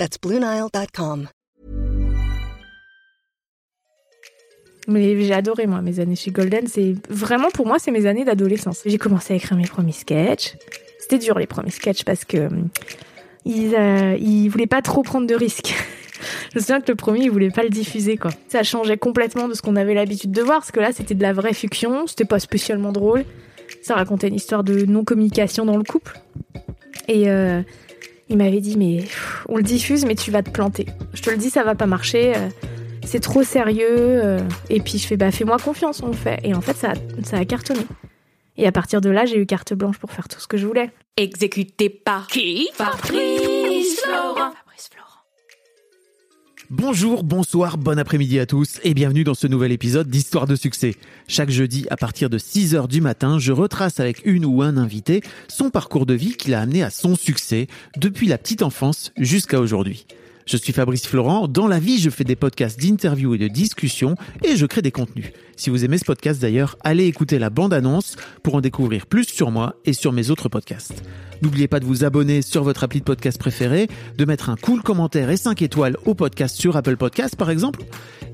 That's BlueNile.com. Mais j'ai adoré, moi, mes années chez Golden. C'est vraiment, pour moi, c'est mes années d'adolescence. J'ai commencé à écrire mes premiers sketchs. C'était dur, les premiers sketchs, parce que hum, ils, euh, ils voulaient pas trop prendre de risques. Je me souviens que le premier, ils voulaient pas le diffuser, quoi. Ça changeait complètement de ce qu'on avait l'habitude de voir, parce que là, c'était de la vraie fiction, c'était pas spécialement drôle. Ça racontait une histoire de non-communication dans le couple. Et euh, il m'avait dit, mais on le diffuse, mais tu vas te planter. Je te le dis, ça va pas marcher. euh, c'est trop sérieux. euh. Et puis je fais, bah fais-moi confiance, on le fait. Et en fait, ça, a- ça a cartonné. Et à partir de là, j'ai eu carte blanche pour faire tout ce que je voulais. Exécuté par qui? Fabrice Florent. Bonjour, bonsoir, bon après-midi à tous et bienvenue dans ce nouvel épisode d'Histoire de succès. Chaque jeudi à partir de 6h du matin, je retrace avec une ou un invité son parcours de vie qui l'a amené à son succès depuis la petite enfance jusqu'à aujourd'hui. Je suis Fabrice Florent, dans la vie je fais des podcasts d'interviews et de discussions et je crée des contenus. Si vous aimez ce podcast d'ailleurs, allez écouter la bande-annonce pour en découvrir plus sur moi et sur mes autres podcasts. N'oubliez pas de vous abonner sur votre appli de podcast préféré, de mettre un cool commentaire et 5 étoiles au podcast sur Apple Podcast par exemple,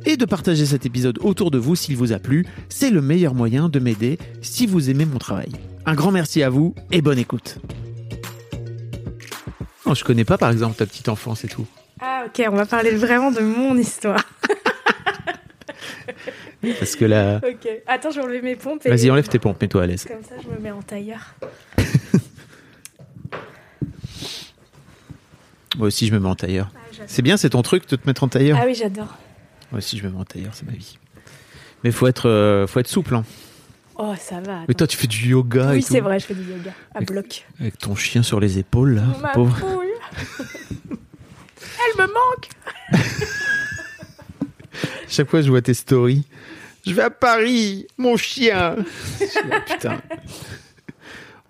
et de partager cet épisode autour de vous s'il vous a plu. C'est le meilleur moyen de m'aider si vous aimez mon travail. Un grand merci à vous et bonne écoute. Oh, je connais pas par exemple ta petite enfance et tout. Ah ok, on va parler vraiment de mon histoire. Parce que là... ok. Attends, je vais enlever mes pompes. et- Vas-y, enlève tes pompes, mets-toi à l'aise. Comme ça, je me mets en tailleur. Moi aussi, je me mets en tailleur. Ah. C'est bien, c'est ton truc de te mettre en tailleur Ah oui, j'adore. Moi aussi, je me mets en tailleur, c'est ma vie. Mais faut être, euh, faut être souple. Hein. Oh, ça va. Mais toi, tu fais du yoga et oui, c'est vrai, je fais du yoga à Avec- bloc. Avec ton chien sur les épaules, là, Ma pauvre. Elle me manque. Chaque fois, je vois tes stories. Je vais à Paris, mon chien. Là, putain.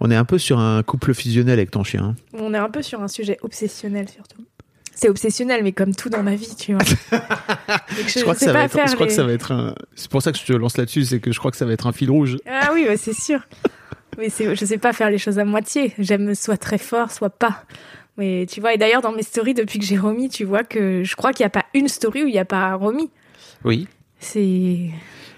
On est un peu sur un couple fusionnel avec ton chien. hein. On est un peu sur un sujet obsessionnel surtout. C'est obsessionnel, mais comme tout dans ma vie, tu vois. Je, crois que ça va être, faire je crois que les- ça va être un. C'est pour ça que je te lance là-dessus, c'est que je crois que ça va être un fil rouge. Ah oui, bah, c'est sûr. Mais je sais pas faire les choses à moitié. J'aime soit très fort, soit pas. Mais tu vois, et d'ailleurs dans mes stories depuis que j'ai remis, tu vois que je crois qu'il n'y a pas une story où il n'y a pas un remis. Oui. C'est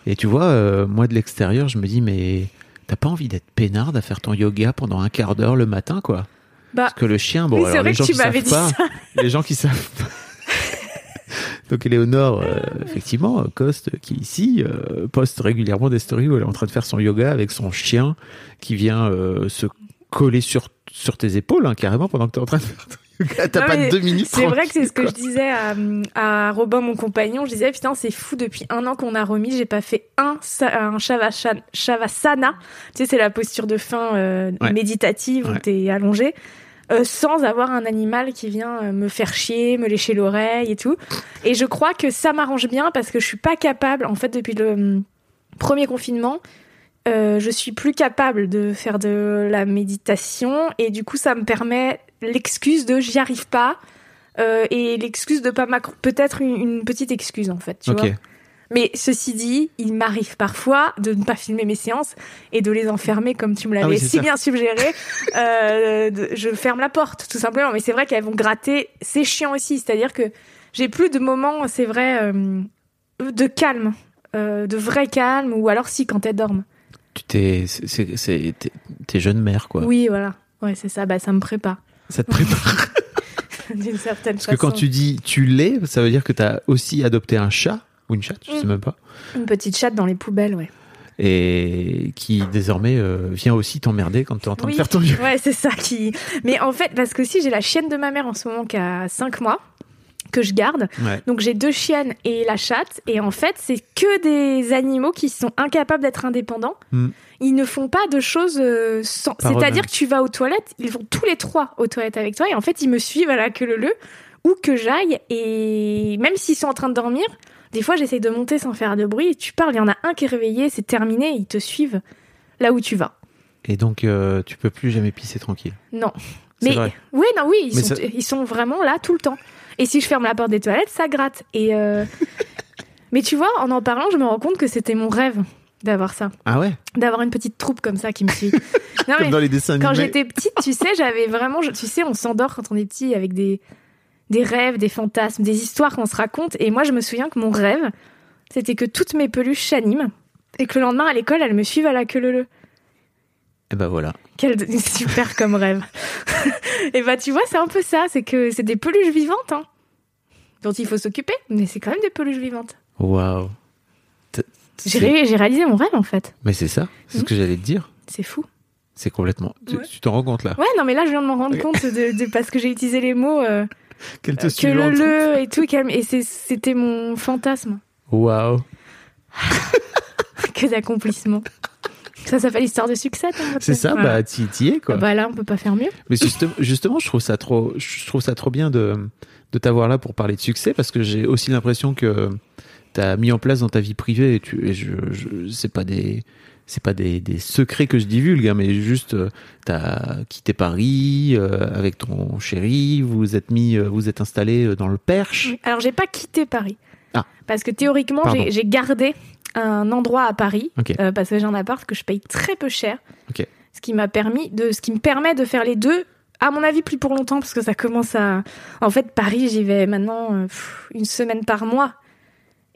Et tu vois, euh, moi de l'extérieur, je me dis, mais t'as pas envie d'être peinarde à faire ton yoga pendant un quart d'heure le matin, quoi bah Parce que le chien, bon, oui, alors les que gens tu qui m'avais savent dit pas, ça. les gens qui savent pas. Donc Éléonore, euh, effectivement, Coste, qui ici euh, poste régulièrement des stories où elle est en train de faire son yoga avec son chien qui vient euh, se coller sur, sur tes épaules, hein, carrément, pendant que t'es en train de faire ton. T'as pas deux minutes C'est vrai que c'est ce que je disais à, à Robin, mon compagnon. Je disais, putain, c'est fou, depuis un an qu'on a remis, j'ai pas fait un, sa- un shavasana, shavasana. Tu sais, c'est la posture de fin euh, Ouais. méditative où Ouais. t'es allongé, euh, sans avoir un animal qui vient euh, me faire chier, me lécher l'oreille et tout. Et je crois que ça m'arrange bien parce que je suis pas capable, en fait, depuis le hum, premier confinement, euh, je suis plus capable de faire de la méditation et du coup ça me permet l'excuse de j'y arrive pas euh, et l'excuse de pas m'accro- peut-être une, une petite excuse en fait tu vois. Mais ceci dit il m'arrive parfois de ne pas filmer mes séances et de les enfermer comme tu me l'avais Ah oui, c'est si ça. bien suggéré. Euh, je ferme la porte tout simplement. Mais c'est vrai qu'elles vont gratter. C'est chiant aussi. C'est à dire que j'ai plus de moments c'est vrai euh, de calme euh, de vrai calme ou alors si quand elles dorment. Tu t'es, c'est- c'est- t'es, t'es jeune mère, quoi. oui voilà. Ouais c'est ça. Bah ça me prépare Ça te prépare. d'une certaine Parce que quand tu dis tu l'es, ça veut dire que t'as aussi adopté un chat, ou une chatte, je sais Mm. même pas. Une petite chatte dans les poubelles, ouais. et qui désormais euh, vient aussi t'emmerder quand t'es en train Oui. de faire ton yoga. Ouais, c'est ça qui. Mais en fait, parce que si j'ai la chienne de ma mère en ce moment qui a 5 mois, que je garde. Ouais. Donc j'ai deux chiennes et la chatte. Et en fait, c'est que des animaux qui sont incapables d'être indépendants. Hmm. Ils ne font pas de choses euh, sans. C'est-à-dire que tu vas aux toilettes, ils vont tous les trois aux toilettes avec toi. Et en fait, ils me suivent à la queue leu où que j'aille. Et même s'ils sont en train de dormir, des fois j'essaye de monter sans faire de bruit. Tu parles, il y en a un qui est réveillé, c'est terminé, ils te suivent là où tu vas. Et donc, euh, tu peux plus jamais pisser tranquille. Non. Mais oui, non, oui, ils Mais sont, ça- ils sont vraiment là tout le temps. Et si je ferme la porte des toilettes, ça gratte. Et euh, mais tu vois, en en parlant, je me rends compte que c'était mon rêve d'avoir ça, Ah ouais? D'avoir une petite troupe comme ça qui me suit. Non, Comme mais dans les dessins quand j'étais petite, tu sais, j'avais vraiment, tu sais, on s'endort quand on est petit avec des des rêves, des fantasmes, des histoires qu'on se raconte. Et moi, je me souviens que mon rêve, c'était que toutes mes peluches s'animent et que le lendemain à l'école, elles me suivent à la queue leu. Et ben voilà. Quel super comme rêve. et bah tu vois, c'est un peu ça, c'est que c'est des peluches vivantes hein, dont il faut s'occuper, mais c'est quand même des peluches vivantes. Waouh. J'ai réalisé mon rêve en fait. Mais c'est ça, c'est ce que j'allais te dire. C'est fou. C'est complètement. tu- Ouais. Tu t'en rends compte là? Ouais, non mais là je viens de m'en rendre compte de, de- parce que j'ai utilisé les mots euh, Qu'elle te que le le et tout et c'est- c'était mon fantasme Waouh. que d'accomplissement. Ça s'appelle histoire de succès. C'est ça, bah t'y es quoi. Ah bah là on peut pas faire mieux. Mais justement, justement, je trouve ça trop, je trouve ça trop bien de, de t'avoir là pour parler de succès parce que j'ai aussi l'impression que tu as mis en place dans ta vie privée et tu, et je, je c'est pas des, c'est pas des, des secrets que je divulgue, hein, mais juste, euh, t'as quitté Paris euh, avec ton chéri, vous êtes mis, euh, vous êtes installé euh, dans le Perche. Alors j'ai pas quitté Paris. Ah. Parce que théoriquement j'ai gardé un endroit à Paris Ok. euh, parce que j'ai un appart que je paye très peu cher. Ce qui m'a permis de, ce qui me permet de faire les deux. À mon avis, plus pour longtemps parce que ça commence à. En fait, Paris, j'y vais maintenant euh, une semaine par mois.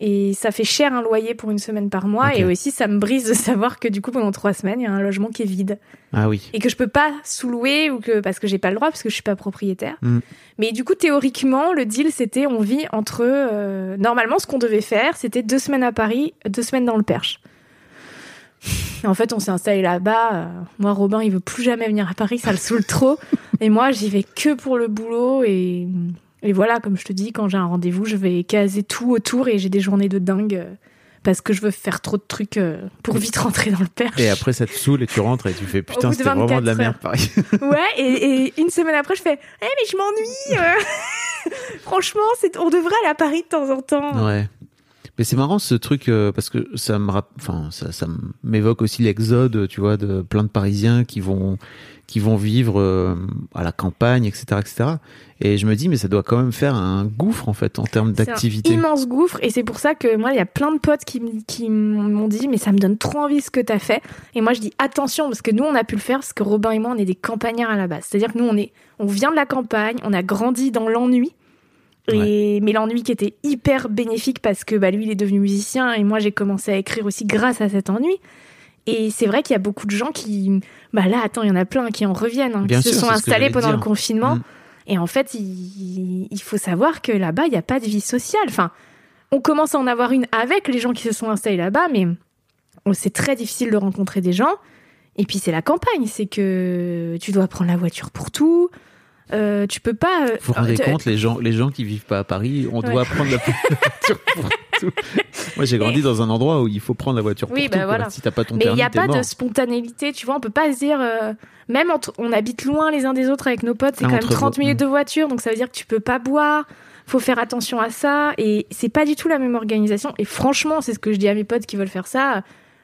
Et ça fait cher un loyer pour une semaine par mois. Et aussi, ça me brise de savoir que du coup, pendant trois semaines, il y a un logement qui est vide. Ah oui. Et que je peux pas sous-louer ou que, parce que j'ai pas le droit, parce que je suis pas propriétaire. Mm. Mais du coup, théoriquement, le deal, c'était on vit entre. euh, normalement, ce qu'on devait faire, c'était deux semaines à Paris, deux semaines dans le Perche. Et en fait, on s'est installé là-bas. euh, Moi, Robin, il veut plus jamais venir à Paris, ça le saoule trop. Et moi, j'y vais que pour le boulot. Et, et voilà, comme je te dis, quand j'ai un rendez-vous, je vais caser tout autour et j'ai des journées de dingue euh, parce que je veux faire trop de trucs euh, pour vite rentrer dans le Perche. Et après, ça te saule et tu rentres et tu fais putain, c'était vraiment de la 24 merde, Paris. Ouais, et, et une semaine après, je fais Eh, mais je m'ennuie euh. Franchement, c'est... on devrait aller à Paris de temps en temps. Ouais. Mais c'est marrant ce truc euh, parce que ça me enfin ça, ça m'évoque aussi l'exode, tu vois, de plein de Parisiens qui vont qui vont vivre euh, à la campagne, etc., etc. Et je me dis mais ça doit quand même faire un gouffre en fait en termes C'est un d'activité. immense gouffre, et c'est pour ça que moi, il y a plein de potes qui, qui m'ont dit Mais ça me donne trop envie ce que t'as fait. Et moi, je dis Attention, parce que nous, on a pu le faire, parce que Robin et moi, on est des campagnards à la base. C'est-à-dire que nous, on, est, on vient de la campagne, on a grandi dans l'ennui. Et, Mais l'ennui qui était hyper bénéfique parce que bah, lui, il est devenu musicien et moi, j'ai commencé à écrire aussi grâce à cet ennui. Et c'est vrai qu'il y a beaucoup de gens qui. Bah là, attends, il y en a plein qui en reviennent, hein, qui se sont installés pendant dire. le confinement. Mm. Et en fait, il, il faut savoir que là-bas, il n'y a pas de vie sociale. Enfin, on commence à en avoir une avec les gens qui se sont installés là-bas, mais c'est très difficile de rencontrer des gens. Et puis, c'est la campagne. C'est que tu dois prendre la voiture pour tout. Euh, tu peux pas. euh, Vous vous rendez euh, compte, les gens, les gens qui vivent pas à Paris, on Ouais. doit prendre la voiture pour tout. Moi, j'ai grandi dans un endroit où il faut prendre la voiture Oui, pour bah tout. quoi. voilà. Si t'as pas ton Mais il n'y a pas mort. de spontanéité, tu vois. On peut pas se dire, euh, même entre, on habite loin les uns des autres avec nos potes, c'est Ah, quand même entre 30 vo- minutes de voiture, donc ça veut dire que tu peux pas boire. Faut faire attention à ça, et c'est pas du tout la même organisation. Et franchement, c'est ce que je dis à mes potes qui veulent faire ça.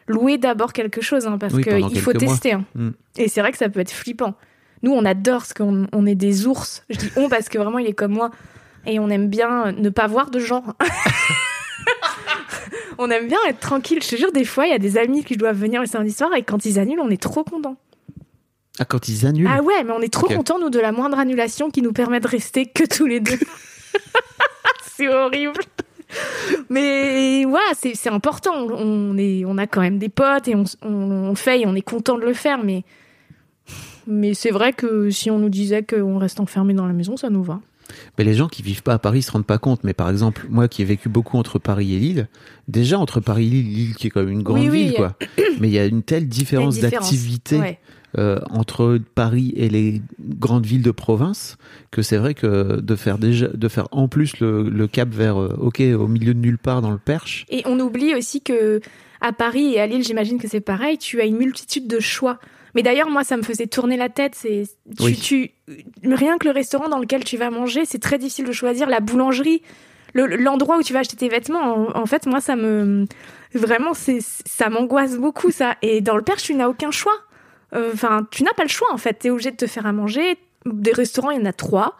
Louer d'abord quelque chose, hein, parce Oui, qu'il faut tester. hein. Mm. Et c'est vrai que ça peut être flippant. Nous, on adore ce qu'on on est des ours. Je dis on parce que vraiment, il est comme moi. Et on aime bien ne pas voir de gens. on aime bien être tranquille. Je te jure, des fois, il y a des amis qui doivent venir le samedi soir et quand ils annulent, on est trop contents. Ah, quand ils annulent. Ah ouais, mais on est trop contents, nous, de la moindre annulation qui nous permet de rester que tous les deux. c'est horrible. Mais ouais, c'est c'est important. On, est, on a quand même des potes et on, on, on le fait et on est content de le faire. Mais, mais c'est vrai que si on nous disait qu'on reste enfermé dans la maison, ça nous va. Mais les gens qui vivent pas à Paris se rendent pas compte. Mais par exemple, moi qui ai vécu beaucoup entre Paris et Lille, déjà entre Paris et Lille, Lille qui est quand même une grande Oui, oui. ville, quoi. Mais il y a une telle différence d'activité Ouais. euh, entre Paris et les grandes villes de province que c'est vrai que de faire déjà, de faire en plus le, le cap vers, euh, ok, au milieu de nulle part dans le Perche. Et on oublie aussi que à Paris et à Lille, j'imagine que c'est pareil, tu as une multitude de choix. Mais d'ailleurs, moi, ça me faisait tourner la tête. C'est tu, Oui. tu rien que le restaurant dans lequel tu vas manger, c'est très difficile de choisir. La boulangerie, le- l'endroit où tu vas acheter tes vêtements. En, en fait, moi, ça me vraiment, c'est ça m'angoisse beaucoup ça. Et dans le Perche, tu n'as aucun choix. Euh, Enfin, tu n'as pas le choix en fait. T'es obligé de te faire à manger. Des restaurants, il y en a trois.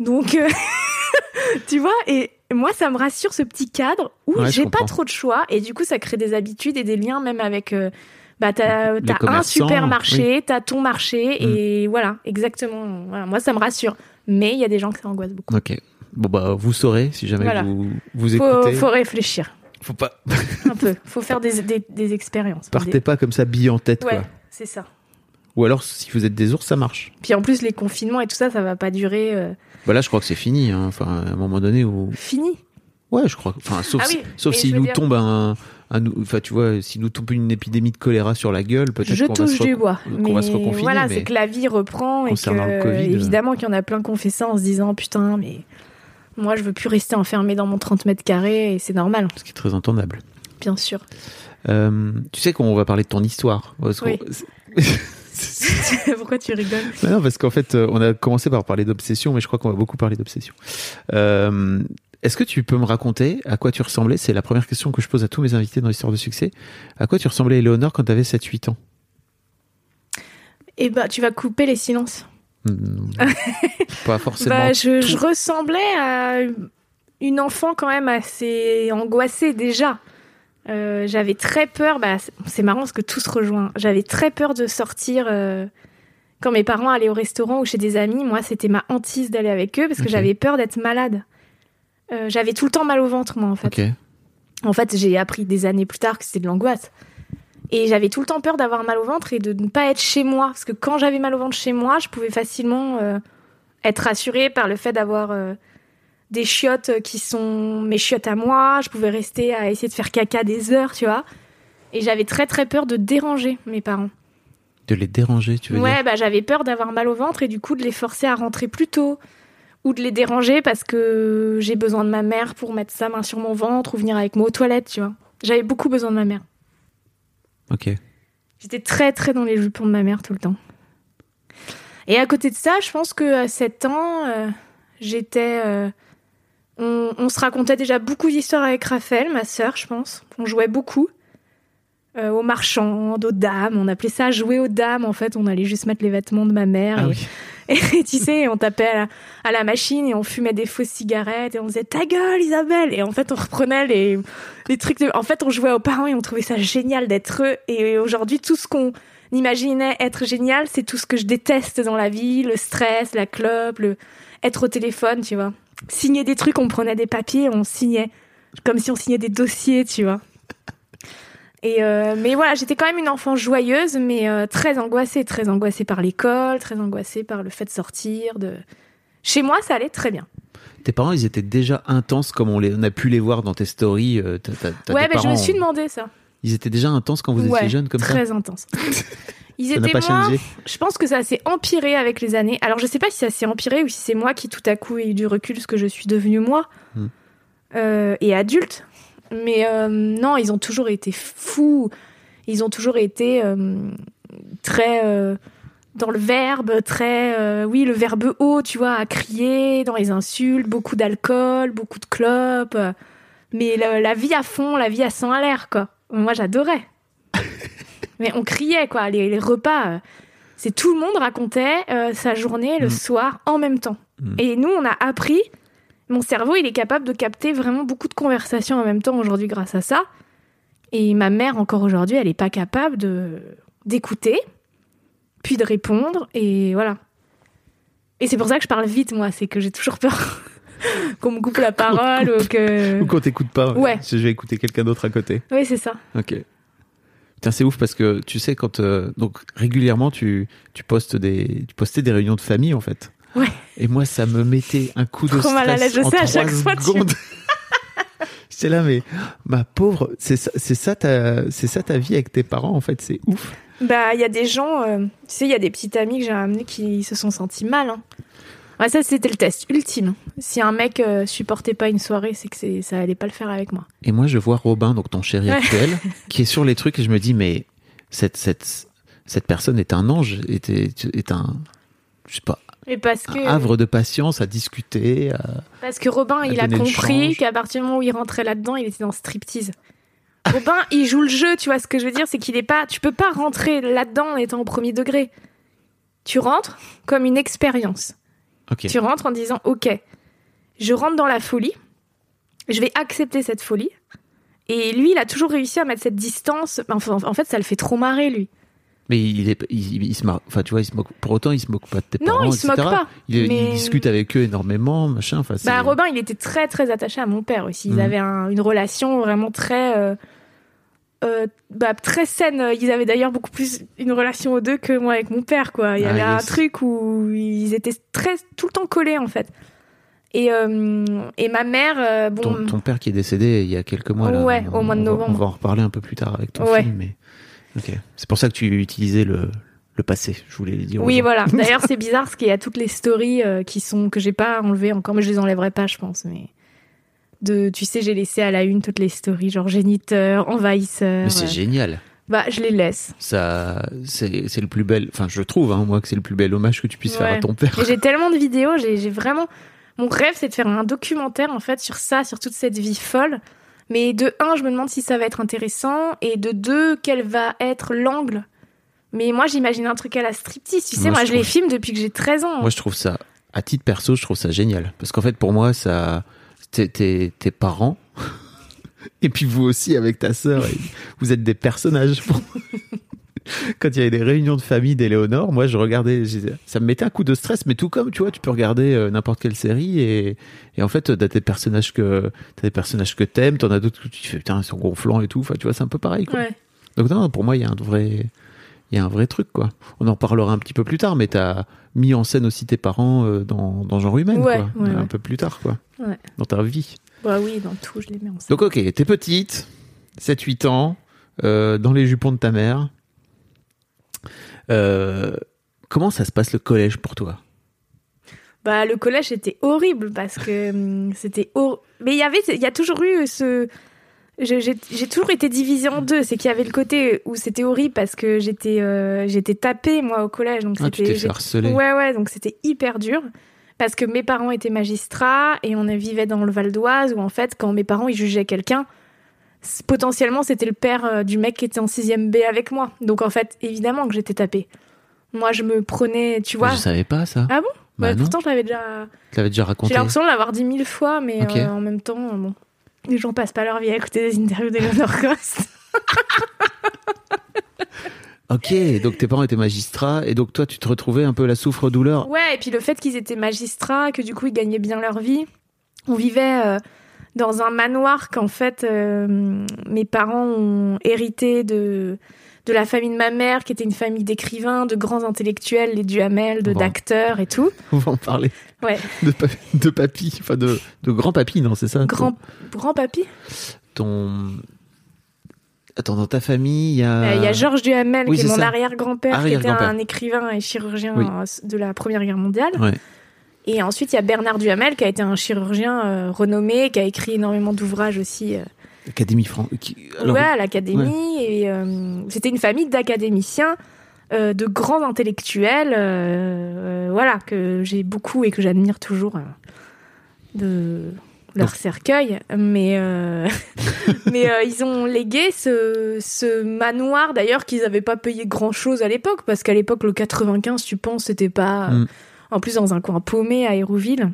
Donc, euh, tu vois. Et moi, ça me rassure ce petit cadre où Ouais, j'ai pas trop de choix. Et du coup, ça crée des habitudes et des liens même avec. euh, bah, t'as un supermarché, t'as ton marché, Mm. et voilà, exactement. Voilà, moi, ça me rassure. Mais il y a des gens que ça angoisse beaucoup. Ok. Bon bah vous saurez si jamais Voilà. vous vous Faut, écoutez. faut réfléchir Faut pas un peu. Faut faire des, des, des expériences. partez pas comme ça bille en tête Ouais, c'est ça. Ou alors si vous êtes des ours ça marche. Puis en plus, les confinements et tout ça, ça va pas durer euh, Bah là je crois que c'est fini. hein. Enfin à un moment donné où fini. ouais je crois. Enfin sauf Ah si- sauf s'il nous dire- tombe un un enfin tu vois s'il nous tombe une épidémie de choléra sur la gueule peut-être Je qu'on va touche se du bois. Mais va se reconfiner. voilà, mais c'est que la vie reprend et que concernant le Covid, euh, évidemment qu'il y en a plein qui ont fait ça en se disant putain, mais moi je veux plus rester enfermé dans mon 30 mètres carrés et c'est normal, ce qui est très entendable. bien sûr. Euh, tu sais qu'on va parler de ton histoire? Parce qu'on- Oui. Pourquoi tu rigoles? Bah non, parce qu'en fait, euh, on a commencé par parler d'obsession, mais je crois qu'on va beaucoup parler d'obsession. Euh, Est-ce que tu peux me raconter à quoi tu ressemblais? C'est la première question que je pose à tous mes invités dans l'histoire de succès. À quoi tu ressemblais, Éléonore, quand tu avais 7-8 ans? Eh bah, tu vas couper les silences. Hmm, Pas forcément. Bah, je, ressemblais à une enfant quand même assez angoissée déjà. Euh, j'avais très peur, bah, c'est- marrant parce que tout se rejoint. J'avais très peur de sortir euh, quand mes parents allaient au restaurant ou chez des amis. Moi, c'était ma hantise d'aller avec eux parce que j'avais peur d'être malade. Euh, j'avais tout le temps mal au ventre, moi, en fait. En fait, j'ai appris des années plus tard que c'était de l'angoisse. Et j'avais tout le temps peur d'avoir mal au ventre et de ne pas être chez moi. Parce que quand j'avais mal au ventre chez moi, je pouvais facilement euh, être rassurée par le fait d'avoir euh, des chiottes qui sont mes chiottes à moi. Je pouvais rester à essayer de faire caca des heures, tu vois. Et j'avais très très peur de déranger mes parents. De les déranger, tu veux Ouais, dire? bah j'avais peur d'avoir mal au ventre et du coup de les forcer à rentrer plus tôt. Ou de les déranger parce que j'ai besoin de ma mère pour mettre sa main sur mon ventre ou venir avec moi aux toilettes, tu vois. J'avais beaucoup besoin de ma mère. Ok. J'étais très très dans les jupons de ma mère tout le temps. Et à côté de ça, je pense que à 7 ans, euh, j'étais. euh, on, on se racontait déjà beaucoup d'histoires avec Raphaël, ma sœur, je pense. On jouait beaucoup. Euh, aux marchands, aux dames. On appelait ça jouer aux dames. En fait, on allait juste mettre les vêtements de ma mère. Ah et, oui. et tu sais, on tapait à la, machine et on fumait des fausses cigarettes et on disait ta gueule Isabelle et en fait on reprenait les, les trucs de... En fait on jouait aux parents et on trouvait ça génial d'être eux et aujourd'hui tout ce qu'on imaginait être génial c'est tout ce que je déteste dans la vie, le stress, la clope, le être au téléphone, tu vois. Signer des trucs, on prenait des papiers, on signait comme si on signait des dossiers, tu vois. Et euh, mais voilà, j'étais quand même une enfant joyeuse, mais euh, très angoissée, très angoissée par l'école, très angoissée par le fait de sortir. De chez moi, ça allait très bien. Tes parents, ils étaient déjà intenses comme on, les, on a pu les voir dans tes stories. euh, ouais, mais je me suis demandé ça. Ils étaient déjà intenses quand vous ouais, étiez jeunes comme ça? très intense. Ils Ça étaient pas moins. changé Je pense que ça s'est empiré avec les années. Alors, je sais pas si ça s'est empiré ou si c'est moi qui tout à coup ai eu du recul, ce que je suis devenue moi Hmm. et adulte. Mais euh, non, ils ont toujours été fous. Ils ont toujours été euh, très euh, dans le verbe, très oui, le verbe haut, tu vois, à crier, dans les insultes, beaucoup d'alcool, beaucoup de clopes. Mais la, la vie à fond, la vie à 100 à l'air, quoi. Moi, j'adorais. Mais on criait, quoi. Les, les repas, c'est tout le monde racontait sa journée le Mm. soir en même temps. Mm. Et nous, on a appris. Mon cerveau, il est capable de capter vraiment beaucoup de conversations en même temps aujourd'hui grâce à ça. Et ma mère, encore aujourd'hui, elle n'est pas capable de d'écouter, puis de répondre, et voilà. Et c'est pour ça que je parle vite, moi. C'est que j'ai toujours peur qu'on me coupe la parole ou que. Ou qu'on t'écoute pas Ouais. Je vais écouter quelqu'un d'autre à côté. Oui, c'est ça. Ok. Putain, c'est ouf parce que tu sais quand euh, donc régulièrement tu tu postes des tu postais des réunions de famille en fait. Ouais. Et moi ça me mettait un coup de Trop mal à stress l'aise, je en sais, à chaque fois, tu-. J'étais là mais ma pauvre, c'est ça c'est ça ta c'est ça ta vie avec tes parents en fait, c'est ouf. Bah, il y a des gens, euh, tu sais, il y a des petites amies que j'ai ramenées qui se sont senties mal. Hein. Ouais, ça, c'était le test ultime. Si un mec euh, supportait pas une soirée, c'est que c'est, ça allait pas le faire avec moi. Et moi je vois Robin donc ton chéri Ouais. actuel qui est sur les trucs et je me dis mais cette cette cette personne est un ange, est, est, est un, je sais pas, Et parce que, un havre de patience à discuter. à- parce que Robin, il a compris qu'à partir du moment où il rentrait là-dedans, il était dans striptease. Robin, il joue le jeu, tu vois ce que je veux dire, c'est qu'il est pas, tu peux pas rentrer là-dedans en étant au premier degré. Tu rentres comme une expérience. Tu rentres en disant, ok, je rentre dans la folie, je vais accepter cette folie. Et lui, il a toujours réussi à mettre cette distance. Enfin, en fait, ça le fait trop marrer, lui. Mais il est, il, il se marre. Enfin, tu vois, il se moque. Pour autant, il se moque pas de tes Non, parents, il se moque pas, Il, discute avec eux énormément, machin. Enfin, Bah, Robin, il était très très attaché à mon père aussi. Ils Mhm. avaient un- une relation vraiment très euh, euh, bah, très saine. Ils avaient d'ailleurs beaucoup plus une relation aux deux que moi avec mon père, quoi. Il y Ah, avait un truc où ils étaient très tout le temps collés en fait. Et euh, et ma mère, euh, bon, ton, ton père qui est décédé il y a quelques mois. Là, Ouais, on- au mois de novembre. On va en reparler un peu plus tard avec ton Ouais. film. Mais... ok. C'est pour ça que tu utilisais le, le passé. Je voulais le dire. Oui, voilà. D'ailleurs, c'est bizarre parce qu'il y a toutes les stories euh, qui sont que j'ai pas enlevées encore, mais je les enlèverai pas, je pense. Mais de, tu sais, j'ai laissé à la une toutes les stories, genre géniteur, envahisseur. Mais c'est euh, génial. Bah, je les laisse. Ça, c'est c'est le plus bel. Enfin, je trouve, hein, moi, que c'est le plus bel hommage que tu puisses faire à ton père. Et j'ai tellement de vidéos, j'ai j'ai vraiment. Mon rêve, c'est de faire un documentaire en fait sur ça, sur toute cette vie folle. Mais de un, je me demande si ça va être intéressant, et de deux, quel va être l'angle. Mais moi, j'imagine un truc à la striptease. Tu sais, Moi, moi, je je les filme depuis que j'ai 13 ans. Moi, je trouve ça, à titre perso, je trouve ça génial. Parce qu'en fait, pour moi, ça, t'es- parents, et puis vous aussi avec ta sœur, vous êtes des personnages. pour moi. Quand il y avait des réunions de famille d'Éléonore, moi, je regardais, ça me mettait un coup de stress, mais tout comme, tu vois, tu peux regarder euh, n'importe quelle série, et, et en fait, t'as des personnages que, t'as des personnages que t'aimes, t'en as d'autres que tu fais, putain, ils sont gonflants et tout. Enfin, tu vois, c'est un peu pareil, quoi. Ouais. Donc non, pour moi, il y a un vrai, il y a un vrai truc quoi. On en parlera un petit peu plus tard, mais t'as mis en scène aussi tes parents euh, dans, dans genre humain, Ouais, quoi. ouais, un peu plus tard, quoi. Dans ta vie. Bah oui, dans tout, je les mets ensemble. Donc ok, t'es petite, 7-8 ans, euh, dans les jupons de ta mère. Euh, comment ça se passe le collège pour toi? Bah, le collège était horrible parce que hum, c'était hor- Mais il y avait, il y a toujours eu ce. J'ai toujours été divisée en deux. C'est qu'il y avait le côté où c'était horrible parce que j'étais euh, j'étais tapée moi au collège, donc Ah, c'était. Ouais, ouais, donc c'était hyper dur. Parce que mes parents étaient magistrats et on vivait dans le Val d'Oise où en fait, quand mes parents ils jugeaient quelqu'un, potentiellement c'était le père euh, du mec qui était en 6ème B avec moi. Donc en fait, évidemment que j'étais tapée. Moi, je me prenais, tu vois. Je savais pas ça. Ah bon? Bah non, pourtant, je l'avais déjà. tu déjà raconté. J'ai l'impression de l'avoir dit mille fois, mais euh, en même temps, euh, bon. Les gens passent pas leur vie à écouter des interviews d'Eleanor Cost. Ok, donc tes parents étaient magistrats, et donc toi, tu te retrouvais un peu la souffre-douleur. Ouais, et puis le fait qu'ils étaient magistrats, que du coup ils gagnaient bien leur vie. On vivait euh, dans un manoir qu'en fait euh, mes parents ont hérité de de la famille de ma mère, qui était une famille d'écrivains, de grands intellectuels, les Duhamel, de Bon. d'acteurs et tout. On va en parler. Ouais. De, pa- de papy, enfin de, de grand papy, non, c'est ça Grand grand papy. ton... Attends, dans ta famille, il y a... Euh, Il y a Georges Duhamel, oui, qui est mon ça. arrière-grand-père, qui était Arrière-grand-père. un écrivain et chirurgien Oui. de la Première Guerre mondiale. Ouais. Et ensuite, il y a Bernard Duhamel, qui a été un chirurgien euh, renommé, qui a écrit énormément d'ouvrages aussi. euh, Académie France. alors, ouais, à l'académie. Et euh, c'était une famille d'académiciens, euh, de grands intellectuels, voilà, que j'ai beaucoup et que j'admire toujours de leur Donc- cercueil. Mais, mais ils ont légué ce, ce manoir, d'ailleurs, qu'ils n'avaient pas payé grand-chose à l'époque, parce qu'à l'époque, le 95, tu penses, c'était pas... Mm. En plus, dans un coin paumé à Hérouville.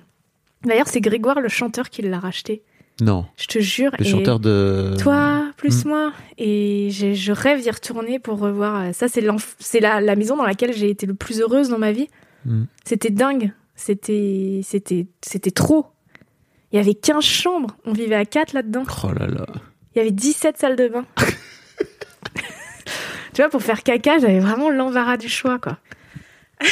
D'ailleurs, c'est Grégoire, le chanteur, qui l'a racheté. Non, Je te jure. le et- chanteur de... toi, plus Mm. moi. Et je rêve d'y retourner pour revoir. euh, Ça, c'est la, la maison dans laquelle j'ai été le plus heureuse dans ma vie. Mm. C'était dingue. C'était, c'était, c'était trop. Il y avait 15 chambres. On vivait à 4 là-dedans. Oh là là. Il y avait 17 salles de bain. tu vois, pour faire caca, j'avais vraiment l'embarras du choix, quoi.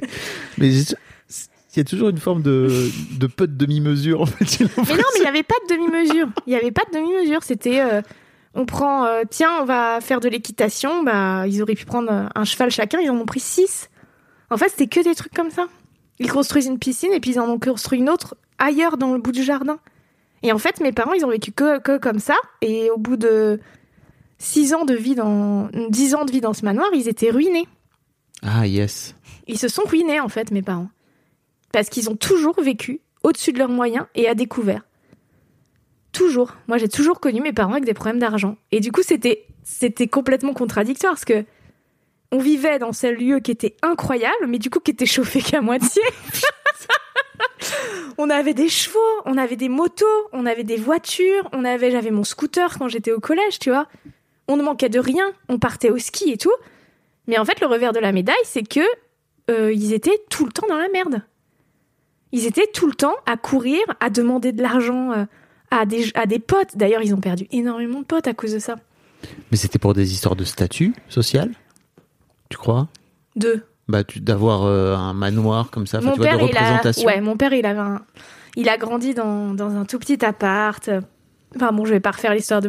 Mais il y a toujours une forme de, de peu de demi-mesure, en fait. Mais non, mais il n'y avait pas de demi-mesure. Il n'y avait pas de demi-mesure. C'était, euh, on prend, euh, tiens, on va faire de l'équitation. Bah, ils auraient pu prendre euh, un cheval chacun. Ils en ont pris six. En fait, c'était que des trucs comme ça. Ils construisent une piscine et puis ils en ont construit une autre ailleurs dans le bout du jardin. Et en fait, mes parents, ils ont vécu que, que comme ça. Et au bout de six ans de vie dans, dix ans de vie dans ce manoir, ils étaient ruinés. Ah, yes. Ils se sont ruinés, en fait, mes parents. Parce qu'ils ont toujours vécu au-dessus de leurs moyens et à découvert. Toujours. Moi, j'ai toujours connu mes parents avec des problèmes d'argent. Et du coup, c'était, c'était complètement contradictoire parce que on vivait dans ce lieu qui était incroyable, mais du coup, qui était chauffé qu'à moitié. on avait des chevaux, on avait des motos, on avait des voitures, on avait, j'avais mon scooter quand j'étais au collège, tu vois. On ne manquait de rien, on partait au ski et tout. Mais en fait, le revers de la médaille, c'est que euh, ils étaient tout le temps dans la merde. Ils étaient tout le temps à courir, à demander de l'argent euh, à, des, à des potes. D'ailleurs, ils ont perdu énormément de potes à cause de ça. Mais c'était pour des histoires de statut social Tu crois? Deux. bah, D'avoir euh, un manoir comme ça, mon tu vois, de père, il a, représentation. ouais, mon père, il avait un, il a grandi dans, dans un tout petit appart. Enfin bon, je vais pas refaire l'histoire de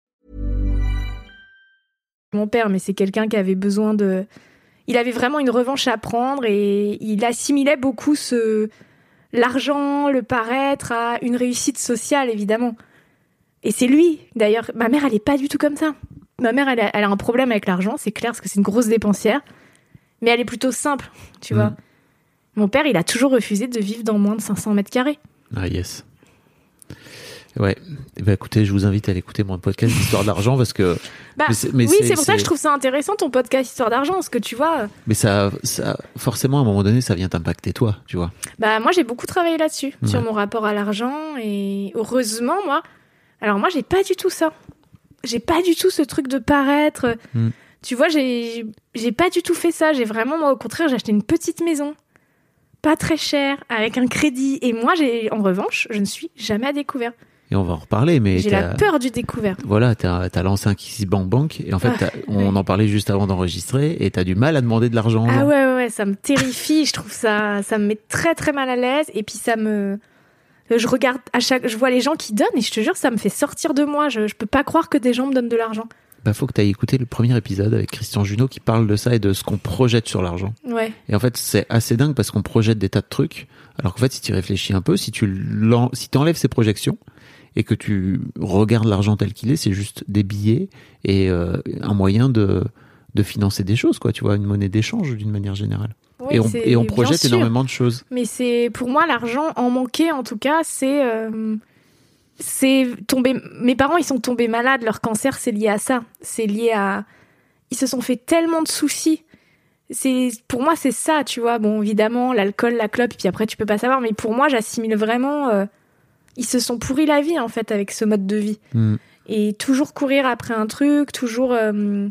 Mon père, mais c'est quelqu'un qui avait besoin de. Il avait vraiment une revanche à prendre et il assimilait beaucoup ce l'argent, le paraître à une réussite sociale, évidemment. Et c'est lui, d'ailleurs. Ma mère, elle est pas du tout comme ça. Ma mère, elle a, elle a un problème avec l'argent, c'est clair, parce que c'est une grosse dépensière. Mais elle est plutôt simple, tu Mm. vois. Mon père, il a toujours refusé de vivre dans moins de 500 mètres carrés. Ah, yes. Ouais. Eh ben, écoutez, je vous invite à aller écouter mon podcast d'histoire d'argent parce que. Bah, Mais c'est- mais oui, c'est- pour ça que je trouve ça intéressant ton podcast Histoire d'argent, parce que tu vois, Mais ça, ça, forcément, à un moment donné, ça vient t'impacter toi, tu vois. Bah moi j'ai beaucoup travaillé là-dessus, sur mon rapport à l'argent et heureusement moi, alors moi j'ai pas du tout ça. J'ai pas du tout ce truc de paraître. Mm. Tu vois, j'ai j'ai pas du tout fait ça, j'ai vraiment moi au contraire, j'ai acheté une petite maison pas très chère avec un crédit et moi j'ai en revanche, je ne suis jamais à découvert. Et on va en reparler, mais J'ai la peur du découvert. Voilà, t'as as lancé un Kiss Bank Bank et en fait, Ah, on ouais. en parlait juste avant d'enregistrer et t'as du mal à demander de l'argent. Ah ouais, ouais, ça me terrifie. je trouve ça, ça me met très très mal à l'aise. Et puis ça me, je regarde à chaque, je vois les gens qui donnent et je te jure, ça me fait sortir de moi. Je, je peux pas croire que des gens me donnent de l'argent. Bah, faut que t'ailles écouter le premier épisode avec Christian Junot qui parle de ça et de ce qu'on projette sur l'argent. Ouais. Et en fait, c'est assez dingue parce qu'on projette des tas de trucs. Alors qu'en fait, si tu réfléchis un peu, si tu si enlèves ces projections et que tu regardes l'argent tel qu'il est, c'est juste des billets et euh, un moyen de, de financer des choses, quoi. Tu vois, une monnaie d'échange d'une manière générale. Oui, et, on, et projette énormément de choses. Mais c'est pour moi l'argent en manquer en tout cas, c'est euh, c'est tomber. Mes parents ils sont tombés malades, leur cancer c'est lié à ça, c'est lié à ils se sont fait tellement de soucis. C'est pour moi c'est ça, tu vois. Bon évidemment l'alcool, la clope, puis après tu peux pas savoir, mais pour moi j'assimile vraiment. euh, ils se sont pourris la vie en fait avec ce mode de vie Hmm. et toujours courir après un truc, toujours. euh,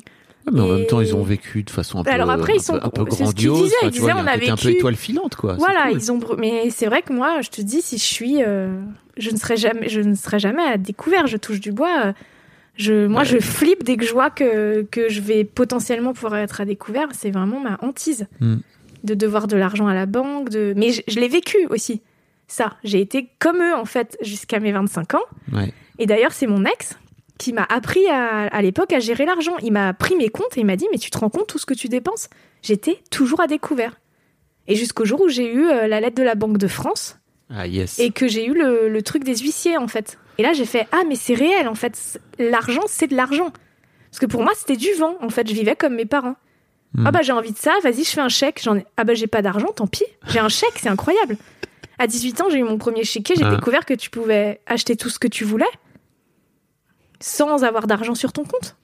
Ouais, mais en Et- même temps, ils ont vécu de façon un peu, Alors après, ils un sont- peu, un peu qu'ils grandiose. disaient, ils vois, disaient, on un a côté un peu vécu- étoile filante, quoi. Voilà, cool. ils ont. Mais c'est vrai que moi, je te dis, si je suis, euh, je ne serai jamais, je ne serai jamais à découvert. Je touche du bois. euh, Je, moi, Ouais. je flippe dès que je vois que que je vais potentiellement pouvoir être à découvert. C'est vraiment ma hantise Hmm. de devoir de l'argent à la banque. De, mais je, je l'ai vécu aussi. Ça, j'ai été comme eux en fait jusqu'à mes 25 ans. Ouais. Et d'ailleurs, c'est mon ex qui m'a appris à, à l'époque à gérer l'argent. Il m'a pris mes comptes et il m'a dit Mais tu te rends compte tout ce que tu dépenses? J'étais toujours à découvert. Et jusqu'au jour où j'ai eu euh, la lettre de la Banque de France Ah, yes. et que j'ai eu le, le truc des huissiers, en fait. Et là, j'ai fait Ah, mais c'est réel, en fait. L'argent, c'est de l'argent. Parce que pour moi, c'était du vent. En fait, je vivais comme mes parents. Hmm. Ah bah j'ai envie de ça, vas-y, je fais un chèque. J'en ai... Ah bah j'ai pas d'argent, tant pis. J'ai un chèque, c'est incroyable. À 18 ans, j'ai eu mon premier chéquier, j'ai Ah. découvert que tu pouvais acheter tout ce que tu voulais sans avoir d'argent sur ton compte.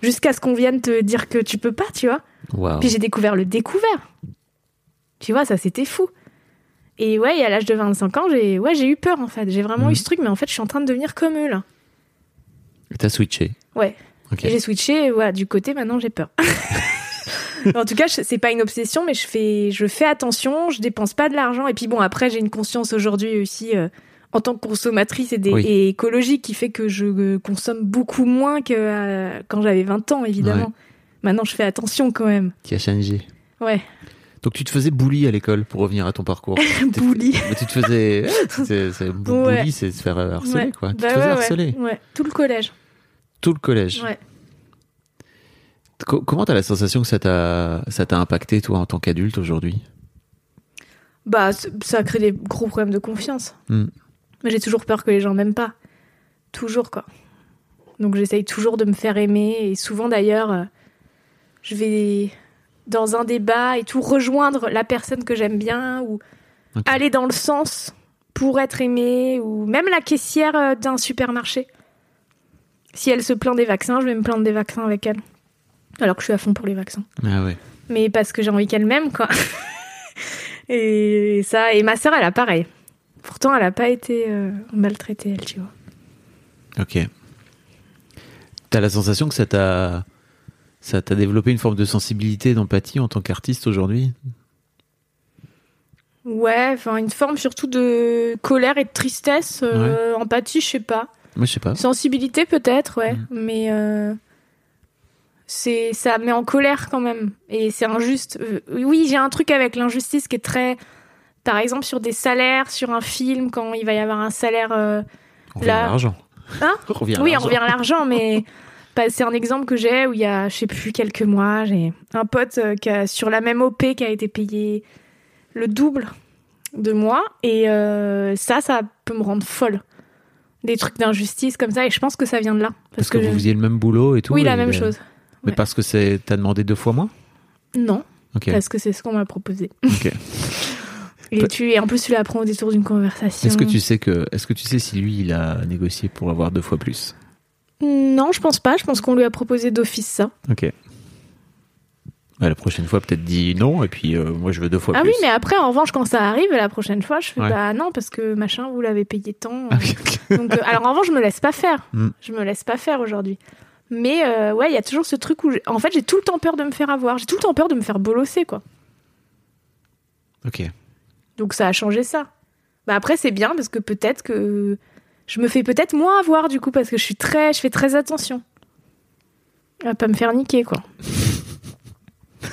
Jusqu'à ce qu'on vienne te dire que tu peux pas, tu vois. Puis j'ai découvert le découvert. Tu vois, ça c'était fou. Et ouais, et à l'âge de 25 ans, j'ai ouais, j'ai eu peur en fait. J'ai vraiment eu ce truc, mais en fait, je suis en train de devenir comme eux là. Et T'as switché. Ouais. J'ai switché, voilà, du côté maintenant j'ai peur. en tout cas, c'est pas une obsession, mais je fais, je fais attention, je dépense pas de l'argent. Et puis bon, après, j'ai une conscience aujourd'hui aussi euh, en tant que consommatrice et, des, Oui. et écologique qui fait que je euh, consomme beaucoup moins que euh, quand j'avais 20 ans, évidemment. Ouais. Maintenant, je fais attention quand même. Qui a changé. Ouais, Donc tu te faisais bully à l'école pour revenir à ton parcours. Bully. Mais tu te faisais. c'est- c'est- Ouais. Bully, c'est se faire harceler, Ouais. quoi. Tu Bah te faisais ouais, harceler. tout le collège. Tout le collège. Ouais. Co- comment t'as la sensation que ça t'a impacté, toi, en tant qu'adulte aujourd'hui? Bah, ça crée des gros problèmes de confiance. Mais j'ai toujours peur que les gens m'aiment pas. Toujours, quoi. Donc j'essaye toujours de me faire aimer. Et souvent, d'ailleurs, euh, je vais dans un débat et tout rejoindre la personne que j'aime bien ou aller dans le sens pour être aimée ou même la caissière euh, d'un supermarché. Si elle se plaint des vaccins, je vais me plaindre des vaccins avec elle. Alors que je suis à fond pour les vaccins Ah ouais. mais parce que j'ai envie qu'elle m'aime, quoi. et ça, et ma sœur, elle a pareil. Pourtant, elle a pas été euh, maltraitée, elle, tu vois. Ok. T'as la sensation que ça t'a ça t'a développé une forme de sensibilité, d'empathie en tant qu'artiste aujourd'hui? Ouais, enfin, une forme surtout de colère et de tristesse, euh, empathie, je sais pas. Moi, je sais pas. Sensibilité, peut-être, ouais. Mm. Mais euh, c'est ça met en colère quand même. Et c'est injuste. Euh, oui, j'ai un truc avec l'injustice qui est très. Par exemple, sur des salaires, sur un film, quand il va y avoir un salaire. euh, On revient Là- à l'argent. Hein On revient à Oui, on revient à l'argent, mais c'est un exemple que j'ai où il y a, je sais plus, quelques mois, j'ai un pote euh, qui a, sur la même OP qui a été payé le double de moi. Et euh, ça, ça peut me rendre folle. Des trucs d'injustice comme ça, et je pense que ça vient de là. Parce que, je- vous faisiez le même boulot et tout. Oui, la même chose. Mais parce que c'est t'as demandé deux fois moins? Non, parce que c'est ce qu'on m'a proposé. Ok. Et, tu, et en plus, tu l'apprends au détour d'une conversation. Est-ce que tu sais que est-ce que tu sais si lui il a négocié pour avoir deux fois plus? Non, je pense pas. Je pense qu'on lui a proposé d'office ça. Ok. Ouais, la prochaine fois peut-être dit non et puis euh, moi je veux deux fois ah plus. oui, mais après, en revanche, quand ça arrive, la prochaine fois, je fais Ouais. bah non, parce que machin, vous l'avez payé tant. Ah. Donc, euh, alors en revanche, je me laisse pas faire. Mm. Je me laisse pas faire aujourd'hui. Mais euh, ouais, il y a toujours ce truc où, j'ai- en fait, j'ai tout le temps peur de me faire avoir. J'ai tout le temps peur de me faire bolosser, quoi. Ok. Donc ça a changé ça. Bah après, c'est bien parce que peut-être que je me fais peut-être moins avoir du coup parce que je suis très, je fais très attention à pas me faire niquer, quoi.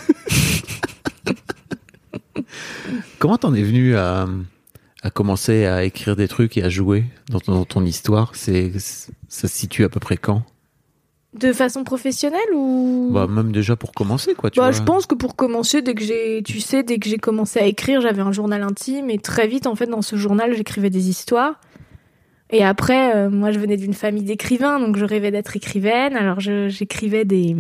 Comment t'en es venu à, à commencer à écrire des trucs et à jouer dans ton, dans ton histoire? C'est ça se situe à peu près quand? De façon professionnelle ou? Bah même déjà pour commencer quoi. Tu Bah, vois. je pense que pour commencer, dès que j'ai, tu sais, dès que j'ai commencé à écrire, j'avais un journal intime et très vite, en fait, dans ce journal, j'écrivais des histoires. Et après, euh, moi, je venais d'une famille d'écrivains, donc je rêvais d'être écrivaine. Alors, j'écrivais des,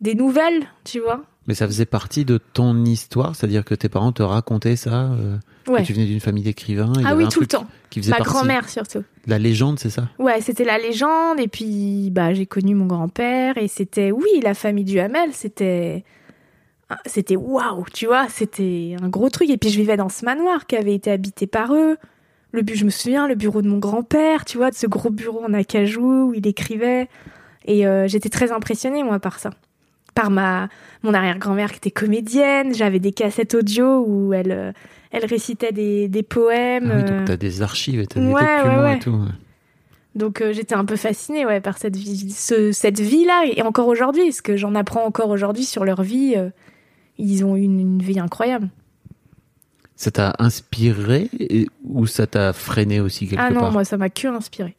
des nouvelles, tu vois. Mais ça faisait partie de ton histoire, c'est-à-dire que tes parents te racontaient ça. euh, Ouais. Que tu venais d'une famille d'écrivains. Ah oui, tout le temps. Qui faisait Ma grand-mère, surtout. La légende, c'est ça? Ouais, c'était la légende. Et puis, bah, j'ai connu mon grand-père. Et c'était, oui, la famille du Hamel, c'était. ah, C'était waouh, tu vois, c'était un gros truc. Et puis, je vivais dans ce manoir qui avait été habité par eux. Le bu, je me souviens, le bureau de mon grand-père, tu vois, de ce gros bureau en acajou où il écrivait. Et euh, j'étais très impressionnée, moi, par ça. Par ma, mon arrière-grand-mère qui était comédienne. J'avais des cassettes audio où elle, euh, elle récitait des, des poèmes. Ah oui, euh, donc t'as des archives et t'as des ouais, documents ouais. et tout. donc euh, j'étais un peu fascinée ouais, par cette vie, ce- cette vie-là, et encore aujourd'hui, parce que j'en apprends encore aujourd'hui sur leur vie. euh, ils ont eu une, une vie incroyable. Ça t'a inspiré et- ou ça t'a freiné aussi quelque ah non, part? moi ça m'a que inspiré.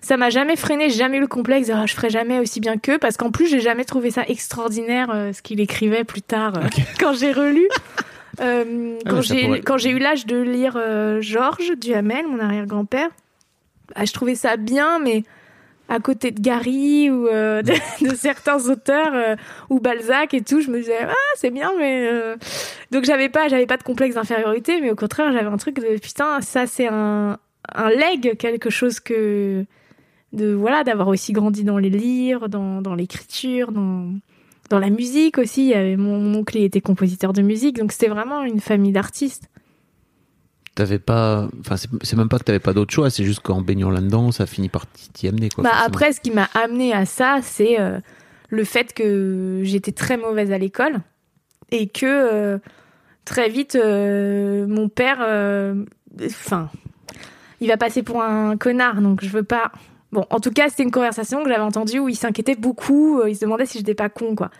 Ça m'a jamais freiné, jamais eu le complexe, de, Ah, je ferai jamais aussi bien qu'eux, parce qu'en plus j'ai jamais trouvé ça extraordinaire euh, ce qu'il écrivait plus tard euh, quand j'ai relu. Euh, Ah, quand j'ai pourrait- eu l'âge de lire euh, Georges Duhamel, mon arrière-grand-père, bah, je trouvais ça bien, mais à côté de Gary ou euh, de, de certains auteurs ou Balzac et tout, je me disais ah c'est bien, mais donc j'avais pas j'avais pas de complexe d'infériorité, mais au contraire j'avais un truc de putain ça c'est un un leg quelque chose que de voilà d'avoir aussi grandi dans les livres, dans dans l'écriture, dans dans la musique aussi. Il y avait mon, mon oncle était compositeur de musique, donc c'était vraiment une famille d'artistes. T'avais pas. Enfin, c'est même pas que t'avais pas d'autre choix, c'est juste qu'en baignant là-dedans, ça finit par t'y amener quoi. Bah forcément. après, ce qui m'a amené à ça, c'est euh, le fait que j'étais très mauvaise à l'école et que euh, très vite, euh, mon père, enfin, il va passer pour un connard, donc je veux pas. Bon, en tout cas, c'était une conversation que j'avais entendue où il s'inquiétait beaucoup. euh, Il se demandait si j'étais pas con, quoi.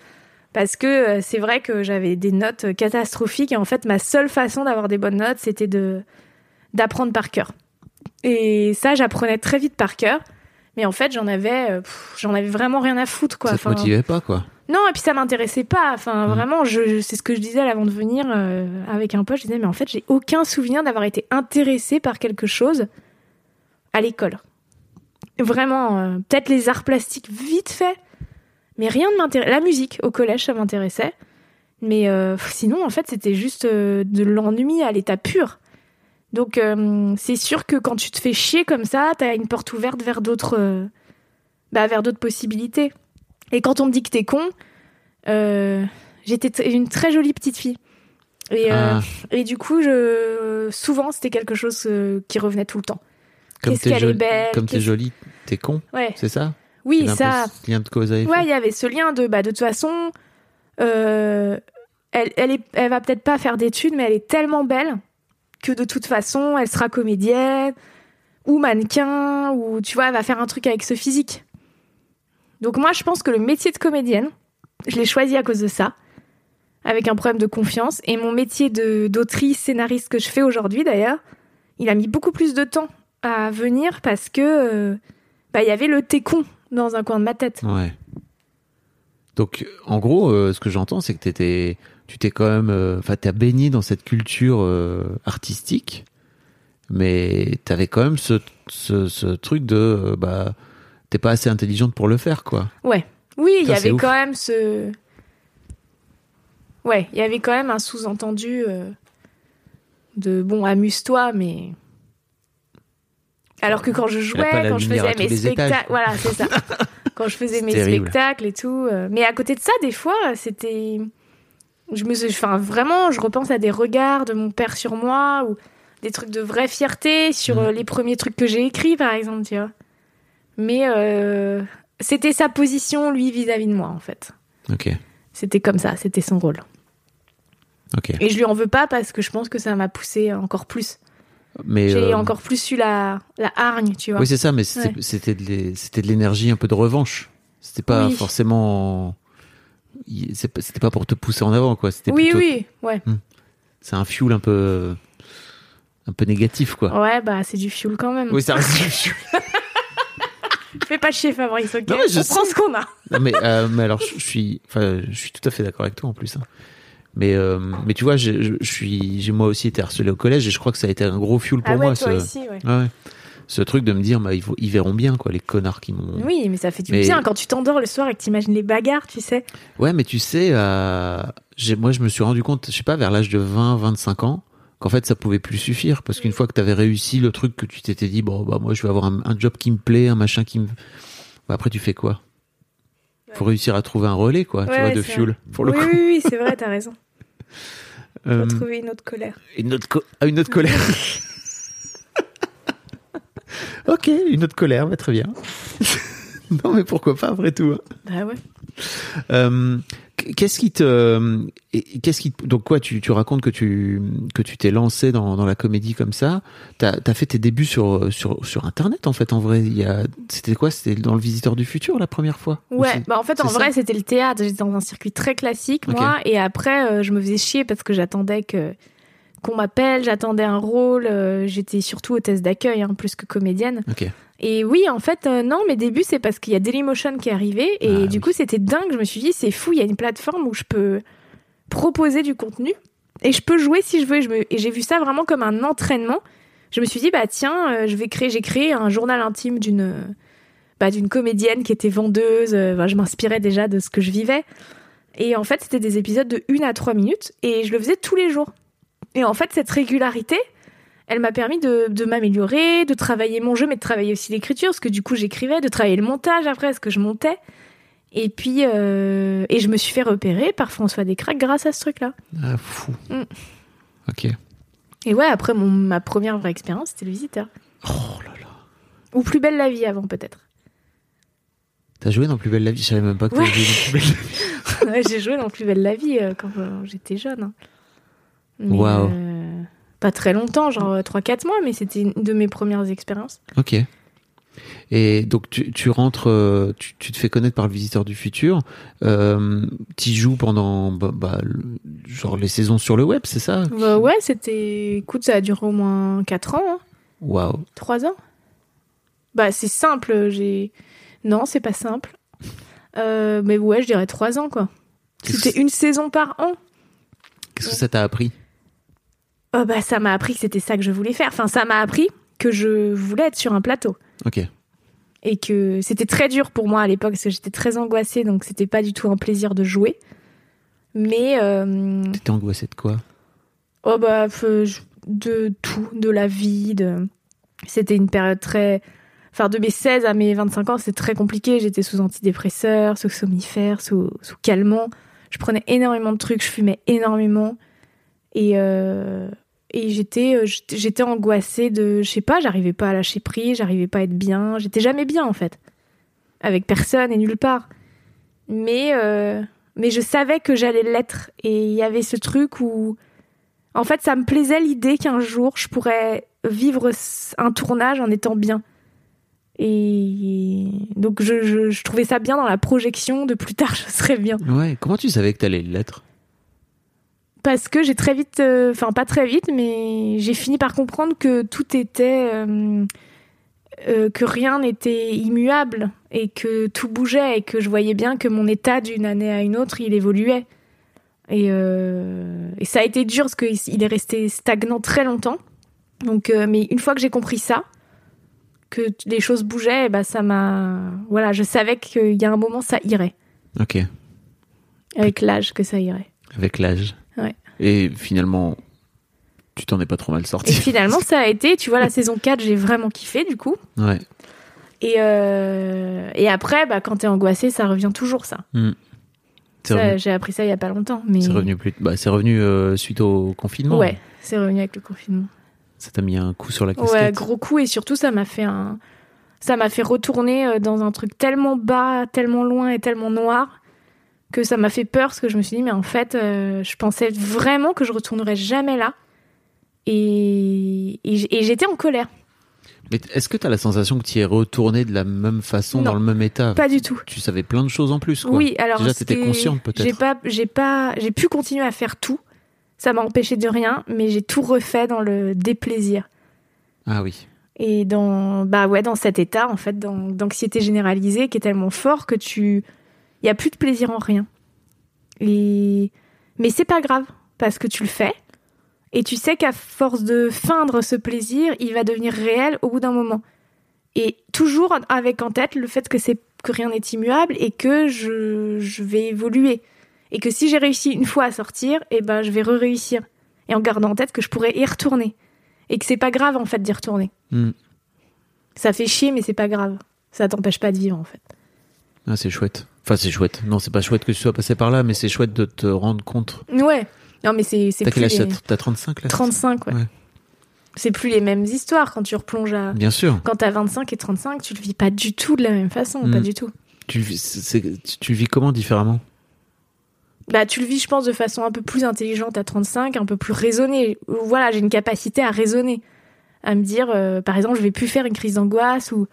Parce que euh, c'est vrai que j'avais des notes catastrophiques et en fait, ma seule façon d'avoir des bonnes notes, c'était de d'apprendre par cœur. Et ça, j'apprenais très vite par cœur. Mais en fait, j'en avais, euh, j'en avais vraiment rien à foutre, quoi. ça te Enfin, motivait pas, quoi? non, et puis ça m'intéressait pas. Enfin, Mm. vraiment, je, c'est ce que je disais avant de venir euh, avec un pote. Je disais, mais en fait, j'ai aucun souvenir d'avoir été intéressée par quelque chose à l'école. Vraiment, euh, peut-être les arts plastiques vite fait, mais rien ne m'intéressait. La musique au collège, ça m'intéressait. Mais euh, sinon, en fait, c'était juste euh, de l'ennui à l'état pur. Donc, c'est sûr que quand tu te fais chier comme ça, t'as une porte ouverte vers d'autres, bah, vers d'autres possibilités. Et quand on me dit que t'es con, j'étais une très jolie petite fille. Et, euh, Ah. et du coup, je, souvent, c'était quelque chose qui revenait tout le temps. Comme qu'est-ce qu'elle est belle, comme t'es jolie, t'es con, Ouais. c'est ça? Oui, ça. ce lien de cause à effet. Ouais, il y avait ce lien de, bah, de toute façon, euh, elle, elle, est, elle va peut-être pas faire d'études, mais elle est tellement belle que de toute façon, elle sera comédienne ou mannequin ou tu vois, elle va faire un truc avec ce physique. Donc moi, je pense que le métier de comédienne, je l'ai choisi à cause de ça, avec un problème de confiance. Et mon métier de d'autrice, scénariste que je fais aujourd'hui d'ailleurs, il a mis beaucoup plus de temps à venir parce que euh, bah, il y avait le técon dans un coin de ma tête. Ouais. Donc, en gros, euh, ce que j'entends, c'est que t'étais, tu t'es quand même, euh, enfin, t'as baigné dans cette culture euh, artistique, mais t'avais quand même ce, ce, ce truc de, euh, bah, t'es pas assez intelligente pour le faire, quoi. Ouais. Oui, il y avait ouf. quand même ce. Ouais, il y avait quand même un sous-entendu euh, de bon, amuse-toi, mais. Alors que quand je jouais, quand je faisais mes spectacles, voilà, c'est ça. quand je faisais mes terrible. spectacles et tout, euh, mais à côté de ça, des fois, c'était, je me, suis- enfin, vraiment, je repense à des regards de mon père sur moi ou des trucs de vraie fierté sur Mhm. euh, les premiers trucs que j'ai écrits, par exemple, tu vois. Mais euh, c'était sa position, lui, vis-à-vis de moi, en fait. Ok, C'était comme ça, c'était son rôle. ok. Et je lui en veux pas parce que je pense que ça m'a poussé encore plus. Mais J'ai euh, encore plus eu la, la hargne, tu vois. oui, c'est ça, mais c'était, Ouais. de l'énergie un peu de revanche. C'était pas Oui. forcément, c'était pas pour te pousser en avant, quoi. C'était oui, plutôt, oui, ouais. c'est un fuel un peu, un peu négatif, quoi. Ouais, bah c'est du fuel quand même. Oui, ça reste du fuel. Fais pas chier Fabrice, ok? Non, mais je On prend ce qu'on a. Non, mais, euh, mais alors, je, je suis, enfin, je suis tout à fait d'accord avec toi en plus. hein. Mais, euh, mais tu vois, je, suis, j'ai moi aussi été harcelé au collège et je crois que ça a été un gros fuel pour ah ouais, moi. toi ce, aussi, ouais. Ce truc de me dire, bah, ils, verront bien, quoi, les connards qui m'ont. Oui, mais ça fait du Mais- bien quand tu t'endors le soir et que t'imagines les bagarres, tu sais. Ouais, mais tu sais, euh, moi, je me suis rendu compte, je sais pas, vers l'âge de 20, 25 ans, qu'en fait, ça pouvait plus suffire. Parce qu'une fois que tu avais réussi le truc que tu t'étais dit, bon, bah, moi, je vais avoir un, un job qui me plaît, un machin qui me. Bah, après, tu fais quoi? Faut réussir à trouver un relais, quoi, tu vois, de fuel, pour le oui, coup. oui, oui, c'est vrai, t'as raison. Faut Euh, trouver une autre colère. Une autre, co- ah, une autre colère. ok, une autre colère, bah, très bien. non, mais pourquoi pas, après tout. hein. Bah ouais. Euh, qu'est-ce qui te, qu'est-ce qui, donc quoi, tu, tu racontes que tu, que tu t'es lancé dans, dans la comédie comme ça. T'as, as fait tes débuts sur, sur, sur Internet, en fait, en vrai. Il y a, c'était quoi? C'était dans le Visiteur du Futur, la première fois? Ou Ouais, bah en fait, en vrai, c'était le théâtre. J'étais dans un circuit très classique, moi. Et après, euh, je me faisais chier parce que j'attendais que qu'on m'appelle, j'attendais un rôle. euh, J'étais surtout hôtesse d'accueil, hein, plus que comédienne. Et oui, en fait, euh, non, mes débuts, c'est parce qu'il y a Dailymotion qui est arrivé. Et Ah, du oui. coup, c'était dingue. Je me suis dit, c'est fou, il y a une plateforme où je peux proposer du contenu. Et je peux jouer si je veux. Et je me- Et j'ai vu ça vraiment comme un entraînement. Je me suis dit, bah tiens, euh, je vais créer, j'ai créé un journal intime d'une bah, d'une comédienne qui était vendeuse. Euh, bah, je m'inspirais déjà de ce que je vivais. Et en fait, c'était des épisodes de 1 à 3 minutes. Et je le faisais tous les jours. Et en fait, cette régularité, elle m'a permis de, de m'améliorer, de travailler mon jeu, mais de travailler aussi l'écriture, parce que du coup j'écrivais, de travailler le montage après, parce que je montais. Et puis, euh, et je me suis fait repérer par François Descraques grâce à ce truc-là. Ah, fou. Mm. Ok. Et ouais, après mon, ma première vraie expérience, c'était le visiteur. Oh là là. Ou plus belle la vie avant, peut-être. T'as joué dans Plus Belle la Vie? Je savais même pas que t'avais Ouais. joué dans Plus Belle la Vie. Ouais, J'ai joué dans Plus belle la vie euh, quand euh, j'étais jeune. hein. Waouh. euh, pas très longtemps, genre 3-4 mois, mais c'était une de mes premières expériences. Ok. Et donc tu, tu rentres, euh, tu, tu te fais connaître par le visiteur du futur. Euh, tu joues pendant bah, bah, genre les saisons sur le web, c'est ça Bah ouais, c'était. Écoute, ça a duré au moins 4 ans, hein. Waouh. 3 ans. Bah c'est simple, j'ai. Non, c'est pas simple. Euh, mais ouais, je dirais 3 ans, quoi. C'était une saison par an. Qu'est-ce que ça t'a appris Oh bah ça m'a appris que c'était ça que je voulais faire. Enfin, ça m'a appris que je voulais être sur un plateau. Ok. et que c'était très dur pour moi à l'époque parce que j'étais très angoissée donc c'était pas du tout un plaisir de jouer mais euh, T'étais angoissé de quoi? Oh bah de tout de la vie de c'était une période très enfin de mes 16 à mes 25 ans c'était très compliqué j'étais sous antidépresseurs sous somnifères sous, sous calmants je prenais énormément de trucs je fumais énormément et euh, et j'étais euh, j'étais angoissée de je sais pas j'arrivais pas à lâcher prise j'arrivais pas à être bien. J'étais jamais bien en fait. Avec personne et nulle part. Mais euh, mais je savais que j'allais l'être. Et il y avait ce truc où en fait ça me plaisait l'idée qu'un jour je pourrais vivre un tournage en étant bien. Et donc je, je, je trouvais ça bien dans la projection de plus tard je serais bien. Ouais. Comment tu savais que t'allais l'être? Parce que j'ai très vite, euh, enfin pas très vite, mais j'ai fini par comprendre que tout était, euh, euh, que rien n'était immuable et que tout bougeait et que je voyais bien que mon état d'une année à une autre, il évoluait. Et, et ça a été dur parce qu'il est resté stagnant très longtemps. Donc, mais une fois que j'ai compris ça, que les choses bougeaient, bah ça m'a, voilà, je savais qu'il y a un moment ça irait Ok. avec l'âge que ça irait. Avec l'âge. Ouais. Et finalement, tu t'en es pas trop mal Et sorti. finalement, ça a été, tu vois, la saison 4, j'ai vraiment kiffé du coup. Ouais. Et, euh, et après, bah, quand t'es angoissé, ça revient toujours, ça. Revenu, J'ai appris ça il y a pas longtemps. Mais... c'est revenu plus. Bah, c'est revenu euh, suite au confinement. Ouais, c'est revenu avec le confinement. Ça t'a mis un coup sur la Ouais, casquette. gros coup. Et surtout, ça m'a fait un. Ça m'a fait retourner euh, dans un truc tellement bas, tellement loin et tellement noir que ça m'a fait peur parce que je me suis dit, mais en fait, euh, je pensais vraiment que je retournerais jamais là. Et, et j'étais en colère. Mais est-ce que t'as la sensation que tu y es retourné de la même façon, Non. dans le même état? Pas du tout. Tu savais plein de choses en plus, quoi. Oui, alors Déjà, est- consciente, peut-être. J'ai pas, j'ai pas, j'ai pu continuer à faire tout. Ça m'a empêché de rien, mais j'ai tout refait dans le déplaisir Ah oui. et dans, bah ouais, dans cet état en fait, dans- d'anxiété généralisée qui est tellement fort que tu, il y a plus de plaisir en rien. Et mais c'est pas grave parce que tu le fais et tu sais qu'à force de feindre ce plaisir, il va devenir réel au bout d'un moment. Et toujours avec en tête le fait que c'est que rien n'est immuable et que je, je vais évoluer. Et que si j'ai réussi une fois à sortir, et ben je vais re-réussir. Et en gardant en tête que je pourrais y retourner. Et que c'est pas grave en fait d'y retourner. Hmm. Ça fait chier, mais c'est pas grave. Ça t'empêche pas de vivre en fait. Ah, c'est chouette. Enfin, c'est chouette. Non, c'est pas chouette que tu sois passé par là, mais c'est chouette de te rendre compte. Ouais. Non, mais c'est T'as quel plus âge les- T'as 35 là 35, ouais. Ouais. C'est plus les mêmes histoires quand tu replonges à. Bien sûr. Quand t'as 25 et 35, tu le vis pas du tout de la même façon, pas du tout. Tu, le vis- c'est- tu- vis comment différemment? Bah, tu le vis, je pense, de façon un peu plus intelligente à 35, un peu plus raisonnée. Voilà, j'ai une capacité à raisonner, à me dire, euh, par exemple, je vais plus faire une crise d'angoisse ou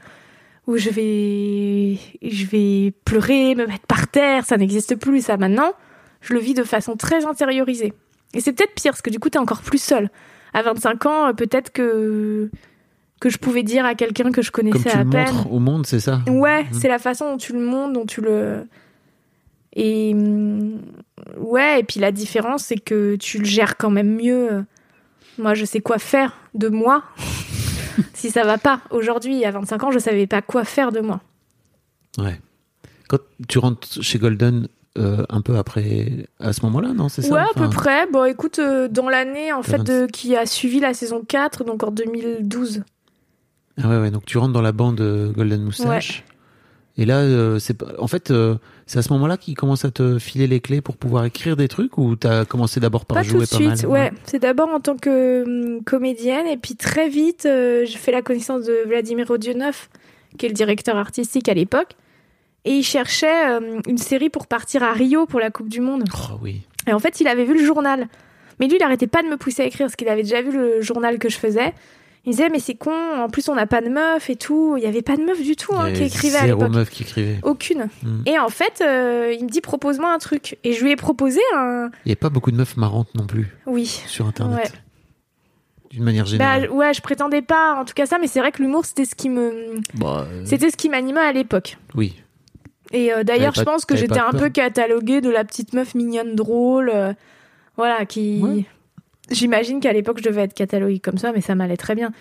ou je vais je vais pleurer, me mettre par terre, ça n'existe plus ça maintenant. Je le vis de façon très intériorisée. Et c'est peut-être pire parce que du coup, t'es encore plus seul. À 25 ans, euh, peut-être que que je pouvais dire à quelqu'un que je Comme connaissais tu à le peine. montres au monde, c'est ça? Ouais, Mhm. c'est la façon dont tu le montres, dont tu le. Et. hum, Ouais, et puis la différence, c'est que tu le gères quand même mieux. Moi, je sais quoi faire de moi si ça va pas. Aujourd'hui, à 25 ans, je savais pas quoi faire de moi. Ouais. Quand tu rentres chez Golden euh, un peu après, à ce moment-là, non C'est ça? Ouais, à peu près. Bon, écoute, euh, dans l'année, en fait, 26. de, qui a suivi la saison 4, donc en 2012. Ah ouais, ouais, donc tu rentres dans la bande euh, Golden Moustache. Et là, euh, c'est en fait, euh, c'est à ce moment-là qu'ils commencent à te filer les clés pour pouvoir écrire des trucs ou t'as commencé d'abord par Pas tout jouer de pas suite, mal ouais. C'est d'abord en tant que hum, comédienne, et puis très vite, euh, j'ai fait la connaissance de Vladimir Odionov, qui est le directeur artistique à l'époque. Et il cherchait euh, une série pour partir à Rio pour la Coupe du Monde. Oh oui. Et en fait, il avait vu le journal. Mais lui, il arrêtait pas de me pousser à écrire parce qu'il avait déjà vu le journal que je faisais. Il disait, mais c'est con, en plus on n'a pas de meuf et tout. Il y avait pas de meuf du tout hein, qui avait écrivait à Zéro l'époque. meuf qui écrivait. Aucune. Mm. Et en fait, euh, il me dit, propose-moi un truc. Et je lui ai proposé un. Il n'y a pas beaucoup de meufs marrantes non plus Oui. sur Internet. Ouais. D'une manière Bah, générale. ouais, je prétendais pas, en tout cas ça, mais c'est vrai que l'humour, c'était ce qui me, Bah, euh, c'était ce qui m'animait à l'époque. Oui. Et euh, d'ailleurs, je pas- pense que j'étais un peur peu cataloguée de la petite meuf mignonne drôle, voilà, qui. Ouais. J'imagine qu'à l'époque, je devais être cataloguée comme ça, mais ça m'allait très bien.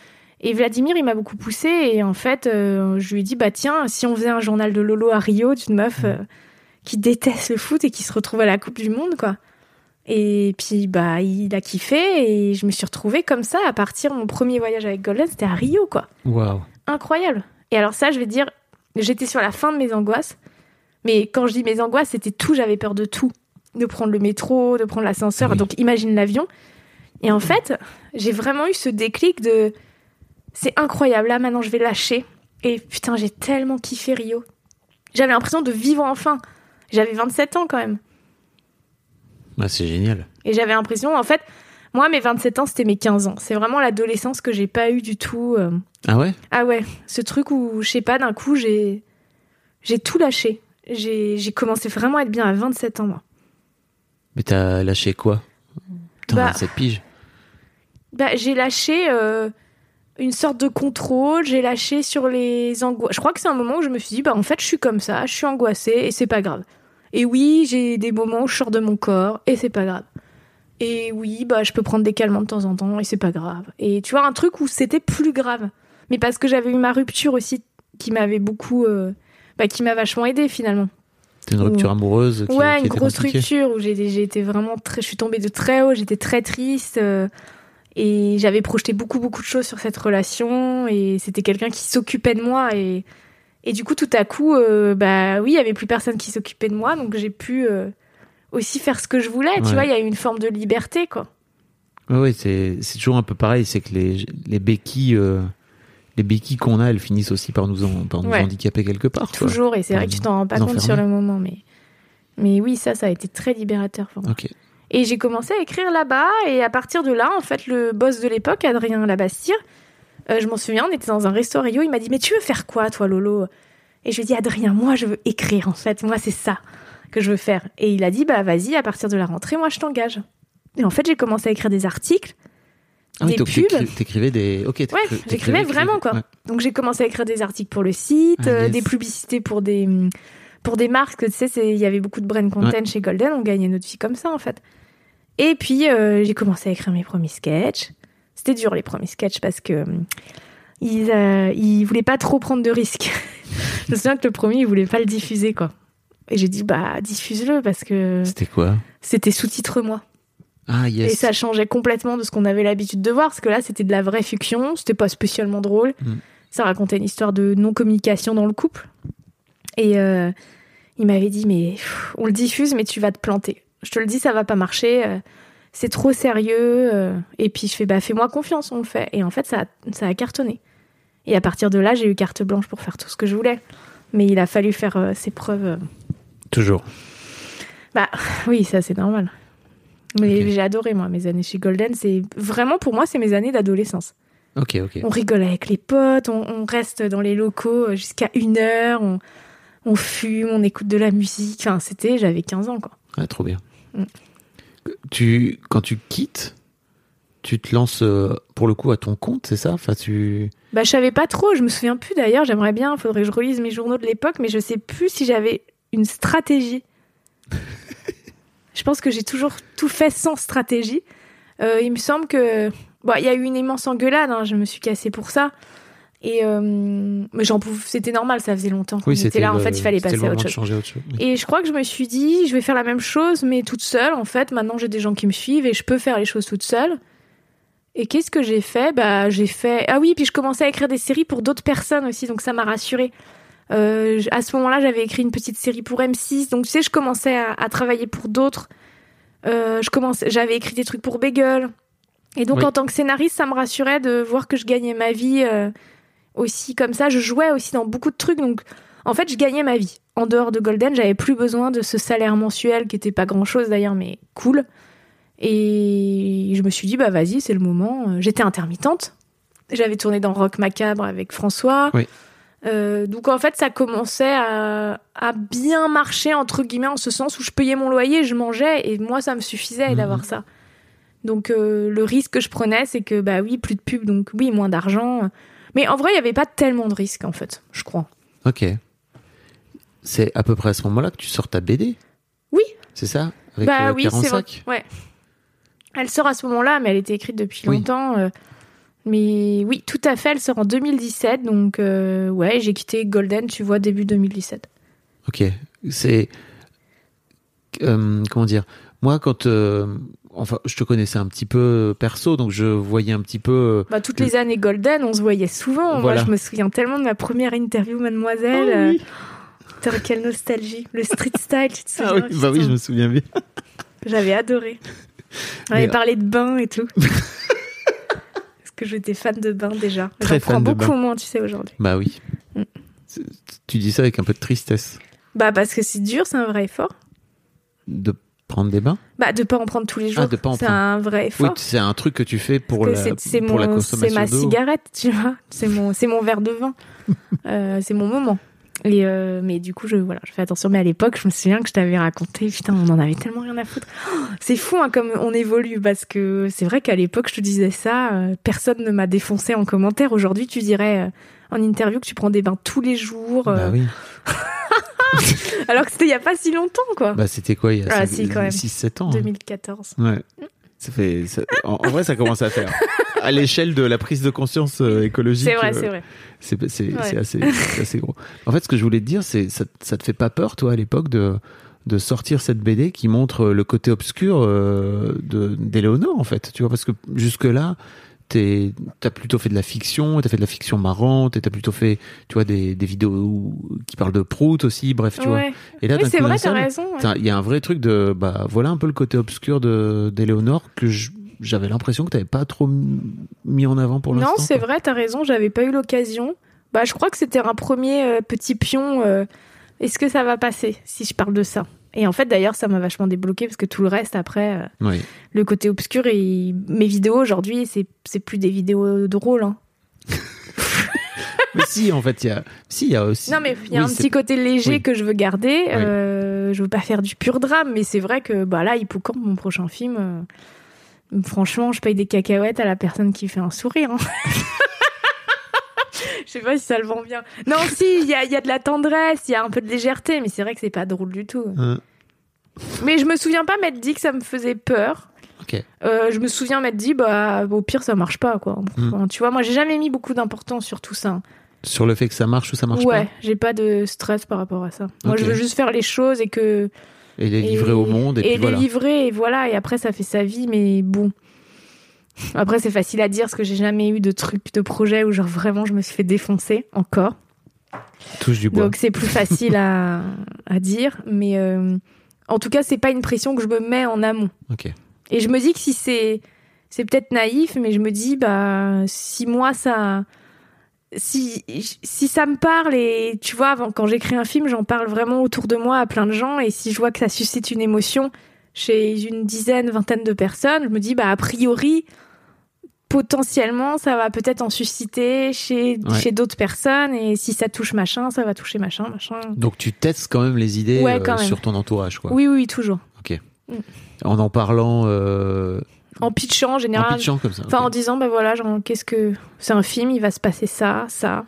Et Vladimir, il m'a beaucoup poussé, et en fait, euh, je lui ai dit, bah tiens, si on faisait un journal de Lolo à Rio, d'une meuf Mm. euh, qui déteste le foot et qui se retrouve à la Coupe du Monde, quoi. Et puis, bah, il a kiffé, et je me suis retrouvée comme ça à partir mon premier voyage avec Golden, c'était à Rio, quoi Waouh. incroyable. Et alors ça, je vais dire, j'étais sur la fin de mes angoisses. Mais quand je dis mes angoisses, c'était tout, j'avais peur de tout. De prendre le métro, de prendre l'ascenseur, oui. donc imagine l'avion. Et en fait, j'ai vraiment eu ce déclic de... C'est incroyable, là maintenant je vais lâcher. Et putain, j'ai tellement kiffé Rio. J'avais l'impression de vivre enfin. J'avais 27 ans quand même. Bah, c'est génial. Et j'avais l'impression, en fait, moi, mes 27 ans, c'était mes 15 ans. C'est vraiment l'adolescence que j'ai pas eu du tout. euh, Ah ouais? Ah ouais, ce truc où, je sais pas, d'un coup, j'ai j'ai tout lâché. J'ai j'ai commencé vraiment à être bien à 27 ans, moi. Mais t'as lâché quoi? Putain, Bah, 27 piges. Bah, j'ai lâché euh, une sorte de contrôle, j'ai lâché sur les angoisses. Je crois que c'est un moment où je me suis dit, bah en fait, je suis comme ça, je suis angoissée et c'est pas grave. Et oui, j'ai des moments où je sors de mon corps et c'est pas grave. Et oui, bah je peux prendre des calmants de temps en temps et c'est pas grave. Et tu vois, un truc où c'était plus grave. Mais parce que j'avais eu ma rupture aussi qui m'avait beaucoup. euh, bah, qui m'a vachement aidé finalement. T'as une rupture amoureuse qui, ouais, qui une était grosse compliquée. rupture où j'ai été vraiment très, je suis tombée de très haut, j'étais très triste euh, et j'avais projeté beaucoup beaucoup de choses sur cette relation et c'était quelqu'un qui s'occupait de moi et et du coup tout à coup euh, bah oui il y avait plus personne qui s'occupait de moi donc j'ai pu euh, aussi faire ce que je voulais Ouais. tu vois il y a eu une forme de liberté quoi ouais, c'est c'est toujours un peu pareil. C'est que les, les béquilles, euh, les béquilles qu'on a, elles finissent aussi par nous, en- par nous Ouais. handicaper quelque part. quoi. toujours et c'est vrai que tu t'en rends pas compte sur le moment mais mais oui ça ça a été très libérateur pour moi. Et j'ai commencé à écrire là-bas, et à partir de là, en fait, le boss de l'époque, Adrien Labastire, euh, je m'en souviens, on était dans un resto Rio, il m'a dit, mais tu veux faire quoi, toi, Lolo? Et je lui ai dit, Adrien, moi, je veux écrire, en fait, moi, c'est ça que je veux faire. Et il a dit, bah, vas-y, à partir de la rentrée, moi, je t'engage. Et en fait, j'ai commencé à écrire des articles, Ah oui, Des donc pubs. t'écri- t'écrivais des. Ok, Ouais, j'écrivais vraiment, quoi. Ouais. Donc j'ai commencé à écrire des articles pour le site, Ah, euh, des publicités pour des pour des marques. Tu sais, il y avait beaucoup de brand content chez Golden. On gagnait notre vie comme ça en fait. Et puis euh, j'ai commencé à écrire mes premiers sketchs. C'était dur les premiers sketchs parce que hum, ils euh, ils voulaient pas trop prendre de risques. Je me souviens que le premier ils voulaient pas le diffuser quoi. Et j'ai dit bah diffuse-le parce que C'était quoi? c'était sous-titre moi. Ah, yes. Et ça changeait complètement de ce qu'on avait l'habitude de voir, parce que là, c'était de la vraie fiction, c'était pas spécialement drôle. Mm. Ça racontait une histoire de non-communication dans le couple. Et euh, il m'avait dit, mais pff, on le diffuse, mais tu vas te planter. Je te le dis, ça va pas marcher. euh, c'est trop sérieux. euh. Et puis je fais, bah fais-moi confiance, on le fait. Et en fait, ça, a- ça a cartonné. Et à partir de là, j'ai eu carte blanche pour faire tout ce que je voulais. Mais il a fallu faire euh, ses preuves. Toujours. Bah oui, ça c'est normal. Mais j'ai adoré moi mes années chez Golden. C'est vraiment pour moi c'est mes années d'adolescence. Ok, ok. On rigole avec les potes, on, on reste dans les locaux jusqu'à une heure, on, on fume, on écoute de la musique. Enfin c'était j'avais 15 ans quoi. Ah, trop bien. Mm. Tu, quand tu quittes, tu te lances euh, pour le coup à ton compte, c'est ça? Enfin, tu. Bah je savais pas trop, je me souviens plus d'ailleurs. J'aimerais bien, faudrait que je relise mes journaux de l'époque, mais je sais plus si j'avais une stratégie. je pense que j'ai toujours tout fait sans stratégie. Euh, il me semble que bon, il y a eu une immense engueulade. hein, je me suis cassée pour ça. Et euh, mais j'en pouvais, c'était normal, ça faisait longtemps qu'on était là. En fait, il fallait c'était passer à autre chose. changer à autre chose. Oui. Et je crois que je me suis dit, je vais faire la même chose, mais toute seule. En fait, maintenant j'ai des gens qui me suivent et je peux faire les choses toute seule. Et qu'est-ce que j'ai fait? Bah, j'ai fait. Ah oui, puis je commençais à écrire des séries pour d'autres personnes aussi, donc ça m'a rassurée. Euh, à ce moment-là, j'avais écrit une petite série pour M6, donc tu sais, je commençais à, à travailler pour d'autres. Euh, je commençais, j'avais écrit des trucs pour Bagel. Et donc, Oui. en tant que scénariste, ça me rassurait de voir que je gagnais ma vie euh, aussi comme ça. Je jouais aussi dans beaucoup de trucs, donc en fait, je gagnais ma vie. En dehors de Golden, j'avais plus besoin de ce salaire mensuel qui était pas grand chose d'ailleurs, mais cool. Et je me suis dit, bah vas-y, c'est le moment. Euh, J'étais intermittente. J'avais tourné dans Rock Macabre avec François. Oui. Euh, donc en fait, ça commençait à, à bien marcher, entre guillemets, en ce sens où je payais mon loyer, je mangeais, et moi, ça me suffisait Mhm. d'avoir ça. Donc euh, le risque que je prenais, c'est que, bah oui, plus de pub, donc oui, moins d'argent. Mais en vrai, il n'y avait pas tellement de risques, en fait, je crois. Ok. C'est à peu près à ce moment-là que tu sors ta BD Oui. C'est ça? Avec bah euh, oui, c'est vrai. 45 Ouais. Elle sort à ce moment-là, mais elle était écrite depuis Oui. longtemps. euh, mais oui, tout à fait, elle sort en 2017. Donc, euh, ouais, j'ai quitté Golden, tu vois, début 2017. Ok. C'est. comment dire? Moi, quand. Euh, enfin, je te connaissais un petit peu perso, donc je voyais un petit peu. euh, Bah, toutes les années Golden, on se voyait souvent. Voilà. Moi, je me souviens tellement de ma première interview, mademoiselle. Ah oui. euh, putain, quelle nostalgie. Le street style, tu te souviens Ah oui, bah oui, je me souviens bien. J'avais adoré. On Mais- avait parlé de bain et tout. Parce que j'étais fan de bain déjà. Très J'en prends fan de beaucoup bain. moins, tu sais, aujourd'hui. Bah oui. Mm. Tu dis ça avec un peu de tristesse. Bah, parce que c'est dur, c'est un vrai effort. De prendre des bains Bah, de pas en prendre tous les jours. Ah, de pas en c'est prendre. un vrai Oui, effort. c'est un truc que tu fais pour, la, c'est c'est pour la mon, c'est consommation ma d'eau. cigarette, tu vois. C'est mon, c'est mon verre de vin. Euh, c'est mon moment. Et euh, mais du coup, je, voilà, je fais attention. Mais à l'époque, je me souviens que je t'avais raconté, putain, on en avait tellement rien à foutre. Oh, c'est fou hein, comme on évolue parce que c'est vrai qu'à l'époque, je te disais ça, euh, personne ne m'a défoncé en commentaire. Aujourd'hui, tu dirais euh, en interview que tu prends des bains tous les jours, Bah oui. alors que c'était il y a pas si longtemps, quoi. Bah c'était quoi il y a Ah, si, quand même. 6-7 ans hein. 2014. Ouais. Ça fait, ça- en, en vrai, ça commence à faire. À l'échelle de la prise de conscience euh, écologique, C'est vrai, euh, c'est vrai. c'est c'est- Ouais. c'est assez, assez gros. En fait, ce que je voulais te dire, c'est ça, ça te fait pas peur, toi, à l'époque, de, de sortir cette BD qui montre le côté obscur euh, de d'Éléonore, en fait. Tu vois, parce que jusque-là, t'as plutôt fait de la fiction, t'as fait de la fiction marrante, et t'as plutôt fait, tu vois, des, des vidéos qui parlent de Prout aussi, bref, tu vois. Et là, Oui, d'un c'est vrai, t'as raison. ouais. Il y a un vrai truc de, bah, voilà un peu le côté obscur de d'Éléonore que j'avais l'impression que t'avais pas trop mis en avant pour l'instant. Non, c'est vrai, t'as raison, j'avais pas eu l'occasion. Bah, je crois que c'était un premier euh, petit pion. euh, Est-ce que ça va passer si je parle de ça? Et en fait, d'ailleurs, ça m'a vachement débloqué parce que tout le reste, après, euh, Oui. le côté obscur et mes vidéos aujourd'hui, c'est c'est plus des vidéos drôles. Hein. Mais si, en fait, il y a, si, il y a aussi. Non, mais il y a Oui, un petit côté léger oui. que je veux garder. Euh, je veux pas faire du pur drame, mais c'est vrai que bah là, Hippocampe, mon prochain film, euh, franchement, je paye des cacahuètes à la personne qui fait un sourire. hein. Je sais pas si ça le vend bien. Non, si, il y a, il y a de la tendresse, il y a un peu de légèreté, mais c'est vrai que c'est pas drôle du tout. Hein, Mais je me souviens pas m'être dit que ça me faisait peur. ok. Euh, je me souviens m'être dit, bah, au pire, ça marche pas, quoi. Mm. Enfin, Tu vois, moi, j'ai jamais mis beaucoup d'importance sur tout ça. Sur le fait que ça marche ou ça marche ouais, pas. j'ai pas de stress par rapport à ça. Moi, je veux juste faire les choses et que. Et les livrer au monde, et, puis les voilà. livrer, et voilà. Et après, ça fait sa vie, mais bon. Après, c'est facile à dire parce que j'ai jamais eu de truc, de projet où, genre, vraiment, je me suis fait défoncer encore. Touche du bois. Donc, c'est plus facile à, à dire. Mais euh, en tout cas, c'est pas une pression que je me mets en amont. Ok. Et je me dis que si c'est. C'est peut-être naïf, mais je me dis, bah, si moi, ça. Si, si ça me parle, et tu vois, avant, quand j'écris un film, j'en parle vraiment autour de moi à plein de gens, et si je vois que ça suscite une émotion chez une dizaine, vingtaine de personnes, je me dis, bah, a priori, potentiellement, ça va peut-être en susciter chez, Ouais. chez d'autres personnes, et si ça touche machin, ça va toucher machin, machin. Donc tu testes quand même les idées Ouais, euh, sur ton entourage, quoi. Oui, oui, toujours. En en parlant, euh, En pitchant, en en général. pitchant comme ça. Enfin, ok. en disant, bah voilà, genre, qu'est-ce que. C'est un film, il va se passer ça, ça.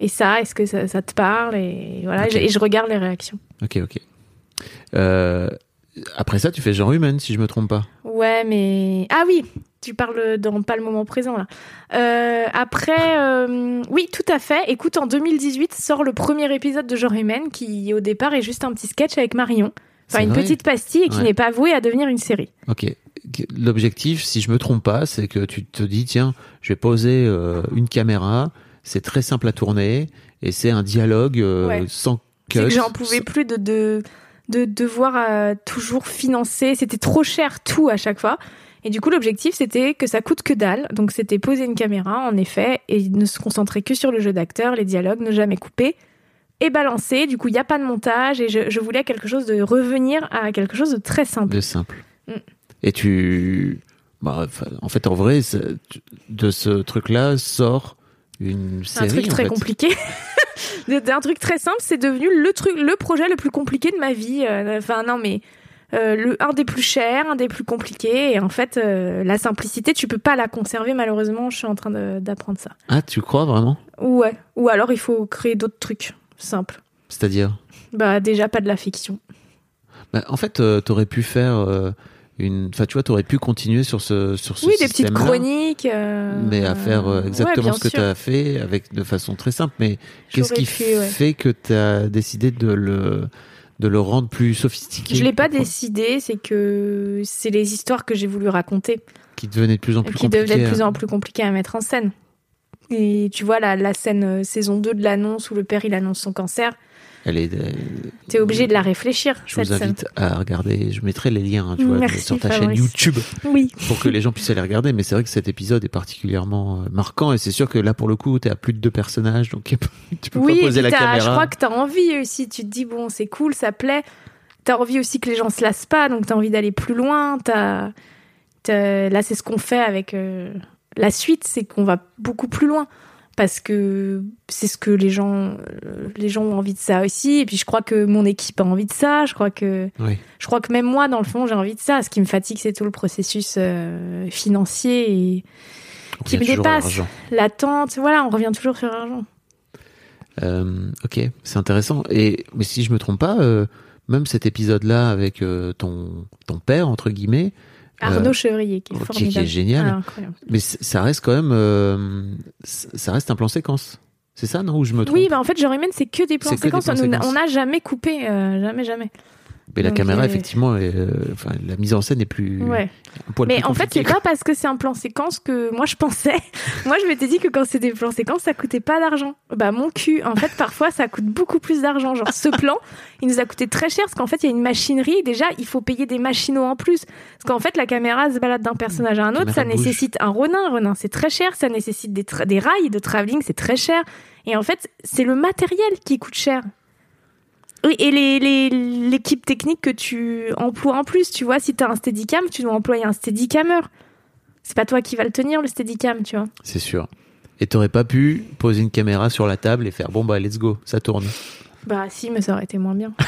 Et ça, est-ce que ça, ça te parle Et voilà, Ok. et je- et je regarde les réactions. Ok, ok. Euh, après ça, tu fais genre humaine, si je me trompe pas. Ouais, mais. Ah oui Tu parles dans pas le moment présent, là. Euh, après, euh, oui, tout à fait. Écoute, en 2018 sort le premier épisode de Genre Humaine qui, au départ, est juste un petit sketch avec Marion. Enfin, une petite pastille et qui Ouais. n'est pas vouée à devenir une série. Ok. L'objectif, si je me trompe pas, c'est que tu te dis, tiens, je vais poser euh, une caméra, c'est très simple à tourner, et c'est un dialogue Ouais. sans cut. C'est que j'en pouvais plus de, de, de devoir euh, toujours financer. C'était trop cher tout à chaque fois. Et du coup, l'objectif, c'était que ça coûte que dalle. Donc, c'était poser une caméra, en effet, et ne se concentrer que sur le jeu d'acteur, les dialogues, ne jamais couper, et balancer. Du coup, il n'y a pas de montage, et je, je voulais quelque chose de revenir à quelque chose de très simple. De simple. Mm. Et tu, bah, en fait, en vrai, de ce truc-là sort une C'est un série. truc très fait. compliqué. D'un truc très simple, c'est devenu le truc, le projet le plus compliqué de ma vie. Euh, Enfin non mais euh, le un des plus chers, un des plus compliqués. Et en fait, euh, la simplicité, tu peux pas la conserver malheureusement. Je suis en train d'apprendre ça. Ah, tu crois vraiment? Ouais. Ou alors il faut créer d'autres trucs simples. C'est-à-dire? Bah déjà pas de la fiction. Bah, En fait, euh, t'aurais pu faire euh, une. Enfin, tu vois, t'aurais pu continuer sur ce sur ce oui, des petites chroniques. euh, Mais à faire euh, exactement ce que tu as fait avec de façon très simple. Mais qu'est-ce qui pu, ouais. fait que tu as décidé de le de le rendre plus sophistiqué Je l'ai pas décidé, c'est que c'est les histoires que j'ai voulu raconter. Qui devenait de plus en plus qui devenait compliqué. de plus à- en plus compliqué à mettre en scène. Et tu vois, la, la scène euh, saison 2 de l'annonce où le père il annonce son cancer, Elle est. euh, t'es obligé de la réfléchir, Je cette vous scène. invite à regarder. Je mettrai les liens, hein, tu vois, Merci, sur ta Fabrice. chaîne YouTube Oui. pour que les gens puissent aller regarder. Mais c'est vrai que cet épisode est particulièrement euh, marquant et c'est sûr que là, pour le coup, t'es à plus de deux personnages, donc tu peux Oui, pas poser la caméra. je crois que t'as envie aussi. Tu te dis, bon, c'est cool, ça plaît. T'as envie aussi que les gens se lassent pas, donc t'as envie d'aller plus loin. T'as, t'as- Là, c'est ce qu'on fait avec euh, la suite, c'est qu'on va beaucoup plus loin. Parce que c'est ce que les gens, euh, les gens ont envie de ça aussi. Et puis je crois que mon équipe a envie de ça. Je crois que Oui. je crois que même moi, dans le fond, j'ai envie de ça. Ce qui me fatigue, c'est tout le processus euh, financier et On qui me dépasse. l'attente. Voilà, on revient toujours sur l'argent. Euh, ok, c'est intéressant. Et mais si je me trompe pas, euh, même cet épisode-là avec euh, ton ton père entre guillemets, Arnaud Euh, Chevrier, qui est qui- qui est formidable. génial. Ah, mais ça reste quand même, euh, ça reste un plan séquence. C'est ça, non? Ou je me trompe? Oui, bah en fait, Genre Humaine, c'est que des plans séquences. On n'a jamais coupé, euh, jamais, jamais. Mais la donc, caméra, euh, effectivement, est, euh, enfin, la mise en scène est plus. Ouais. un poil Mais plus en fait, c'est pas parce que c'est un plan séquence que moi je pensais. moi, je m'étais dit que quand c'était des plans séquences, ça coûtait pas d'argent. Bah, mon cul. En fait, parfois, ça coûte beaucoup plus d'argent. Genre, ce plan, il nous a coûté très cher parce qu'en fait, il y a une machinerie. Déjà, il faut payer des machinaux en plus. Parce qu'en fait, la caméra se balade d'un personnage à un autre. Ça bouge. nécessite un renin. Un renin, c'est très cher. Ça nécessite des, des rails de travelling. C'est très cher. Et en fait, c'est le matériel qui coûte cher. Oui, et les- les- l'équipe technique que tu emploies en plus, tu vois, si tu as un steadicam, tu dois employer un steadicammer. C'est pas toi qui va le tenir, le steadicam, tu vois. C'est sûr. Et t'aurais pas pu poser une caméra sur la table et faire bon bah let's go, ça tourne. Bah si, mais ça aurait été moins bien.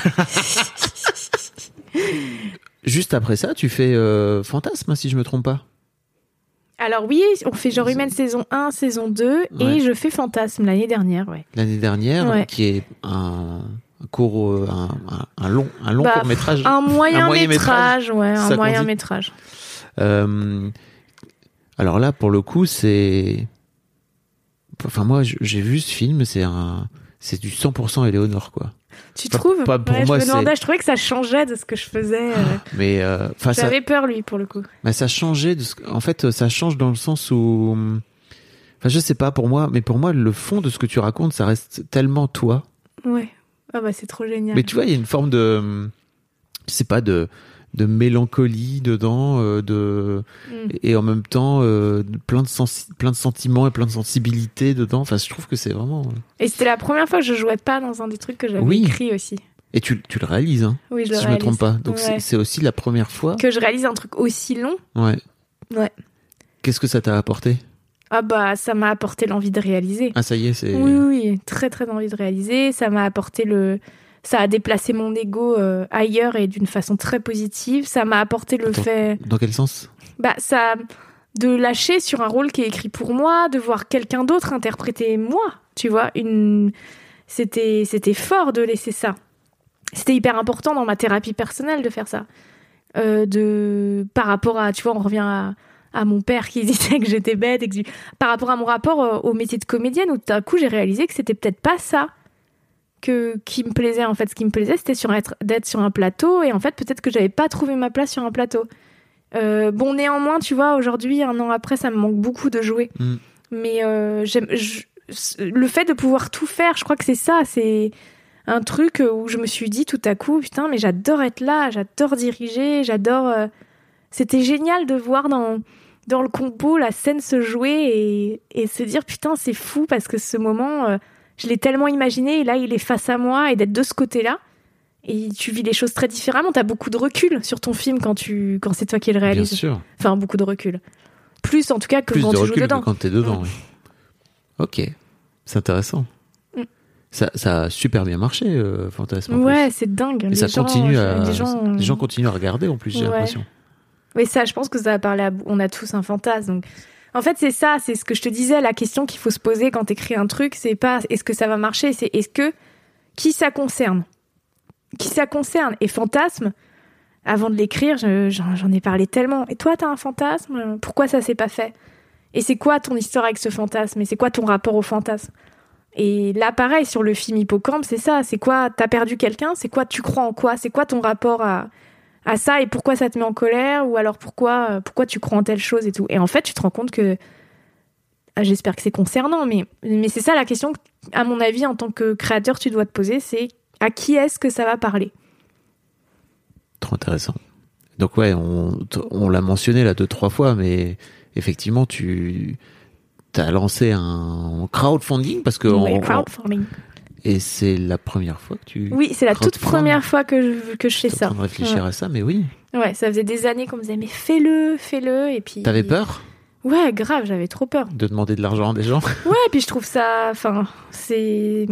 Juste après ça, tu fais euh, Fantasme, si je me trompe pas. Alors oui, on fait Genre Humaine saison 1, saison 2, Ouais. et je fais Fantasme l'année dernière, ouais. L'année dernière, Ouais. qui est un court, euh, un, long, un long Bah, court métrage. Un moyen, moyen métrage, ouais, un moyen métrage. Euh, alors là, pour le coup, c'est. Enfin, moi, j'ai vu ce film, c'est un. C'est du 100% Éléonore, quoi. Tu Pas- trouves? pas pour Ouais, moi, Je me demandais, je trouvais que ça changeait de ce que je faisais. euh. Mais, euh, ça, J'avais peur, lui, pour le coup. bah, ça changeait. De ce... En fait, ça change dans le sens où. Enfin, je sais pas pour moi, mais pour moi, le fond de ce que tu racontes, ça reste tellement toi. Ouais. Ah bah c'est trop génial. Mais tu vois, il y a une forme de. Je sais pas, de de mélancolie dedans, euh, de Mm. et en même temps euh, plein de sensi- plein de sentiments et plein de sensibilité dedans. Enfin, je trouve que c'est vraiment. Et c'était la première fois que je jouais pas dans un des trucs que j'avais Oui. écrit aussi. Et tu, tu le réalises, hein, Oui, je le si je me réalise. trompe pas. Donc Ouais. c'est- c'est aussi la première fois. Que je réalise un truc aussi long. Ouais. Ouais. Qu'est-ce que ça t'a apporté? Ah bah ça m'a apporté l'envie de réaliser. Ah ça y est, c'est. Oui, oui, très très envie de réaliser. Ça m'a apporté le, ça a déplacé mon ego euh, ailleurs et d'une façon très positive. Ça m'a apporté le Attends. fait, Dans quel sens? Bah ça, de lâcher sur un rôle qui est écrit pour moi, de voir quelqu'un d'autre interpréter moi. Tu vois, une, c'était c'était fort de laisser ça. C'était hyper important dans ma thérapie personnelle de faire ça. Euh, de par rapport à, tu vois, on revient à à mon père qui disait que j'étais bête et que par rapport à mon rapport euh, au métier de comédienne où tout à coup j'ai réalisé que c'était peut-être pas ça que qui me plaisait en fait. Ce qui me plaisait c'était sur être d'être sur un plateau et en fait peut-être que j'avais pas trouvé ma place sur un plateau. Euh, bon néanmoins tu vois aujourd'hui un an après ça me manque beaucoup de jouer. Mm. mais euh, le fait de pouvoir tout faire je crois que c'est ça c'est un truc où je me suis dit tout à coup putain mais j'adore être là j'adore diriger j'adore euh, c'était génial de voir dans dans le compo la scène se jouer et, et se dire putain c'est fou parce que ce moment euh, je l'ai tellement imaginé et là il est face à moi et d'être de ce côté là et tu vis les choses très différemment. T'as beaucoup de recul sur ton film quand tu quand c'est toi qui le Bien réalise. sûr. Enfin, beaucoup de recul. Plus en tout cas que Plus quand de tu joues recul que dedans. quand t'es dedans. Oui. Ok, c'est intéressant. Mm. Ça, ça a super bien marché, euh, Fantasme. Ouais, c'est dingue. Et Les ça gens- continue à. Les gens, les gens continuent à regarder en plus, j'ai Ouais. l'impression. Oui, ça, je pense que ça va parler à... On a tous un fantasme. En fait, c'est ça, c'est ce que je te disais, la question qu'il faut se poser quand t'écris un truc, c'est pas est-ce que ça va marcher, c'est est-ce que... Qui ça concerne? Qui ça concerne? Et fantasme, avant de l'écrire, je- j'en j'en ai parlé tellement. Et toi, t'as un fantasme? Pourquoi ça s'est pas fait? Et c'est quoi ton histoire avec ce fantasme? Et c'est quoi ton rapport au fantasme? Et là, pareil, sur le film Hippocampe, c'est ça. C'est quoi T'as perdu quelqu'un? C'est quoi Tu crois en quoi? C'est quoi ton rapport à à ça et pourquoi ça te met en colère ou alors pourquoi euh, pourquoi tu crois en telle chose et tout et en fait tu te rends compte que ah, j'espère que c'est concernant mais mais c'est ça la question que, à mon avis en tant que créateur tu dois te poser c'est à qui est-ce que ça va parler? Trop intéressant. Donc ouais, on, on l'a mentionné là deux trois fois, mais effectivement, tu as lancé un crowdfunding parce que on- crowdfunding. Et c'est la première fois que tu. oui c'est la toute première fois que je, que je fais T'es en ça train de réfléchir à ça, mais oui. ouais ça faisait des années qu'on me disait mais fais-le fais-le et puis T'avais peur? Ouais grave j'avais trop peur de demander de l'argent à des gens? Ouais, puis je trouve ça, enfin, c'est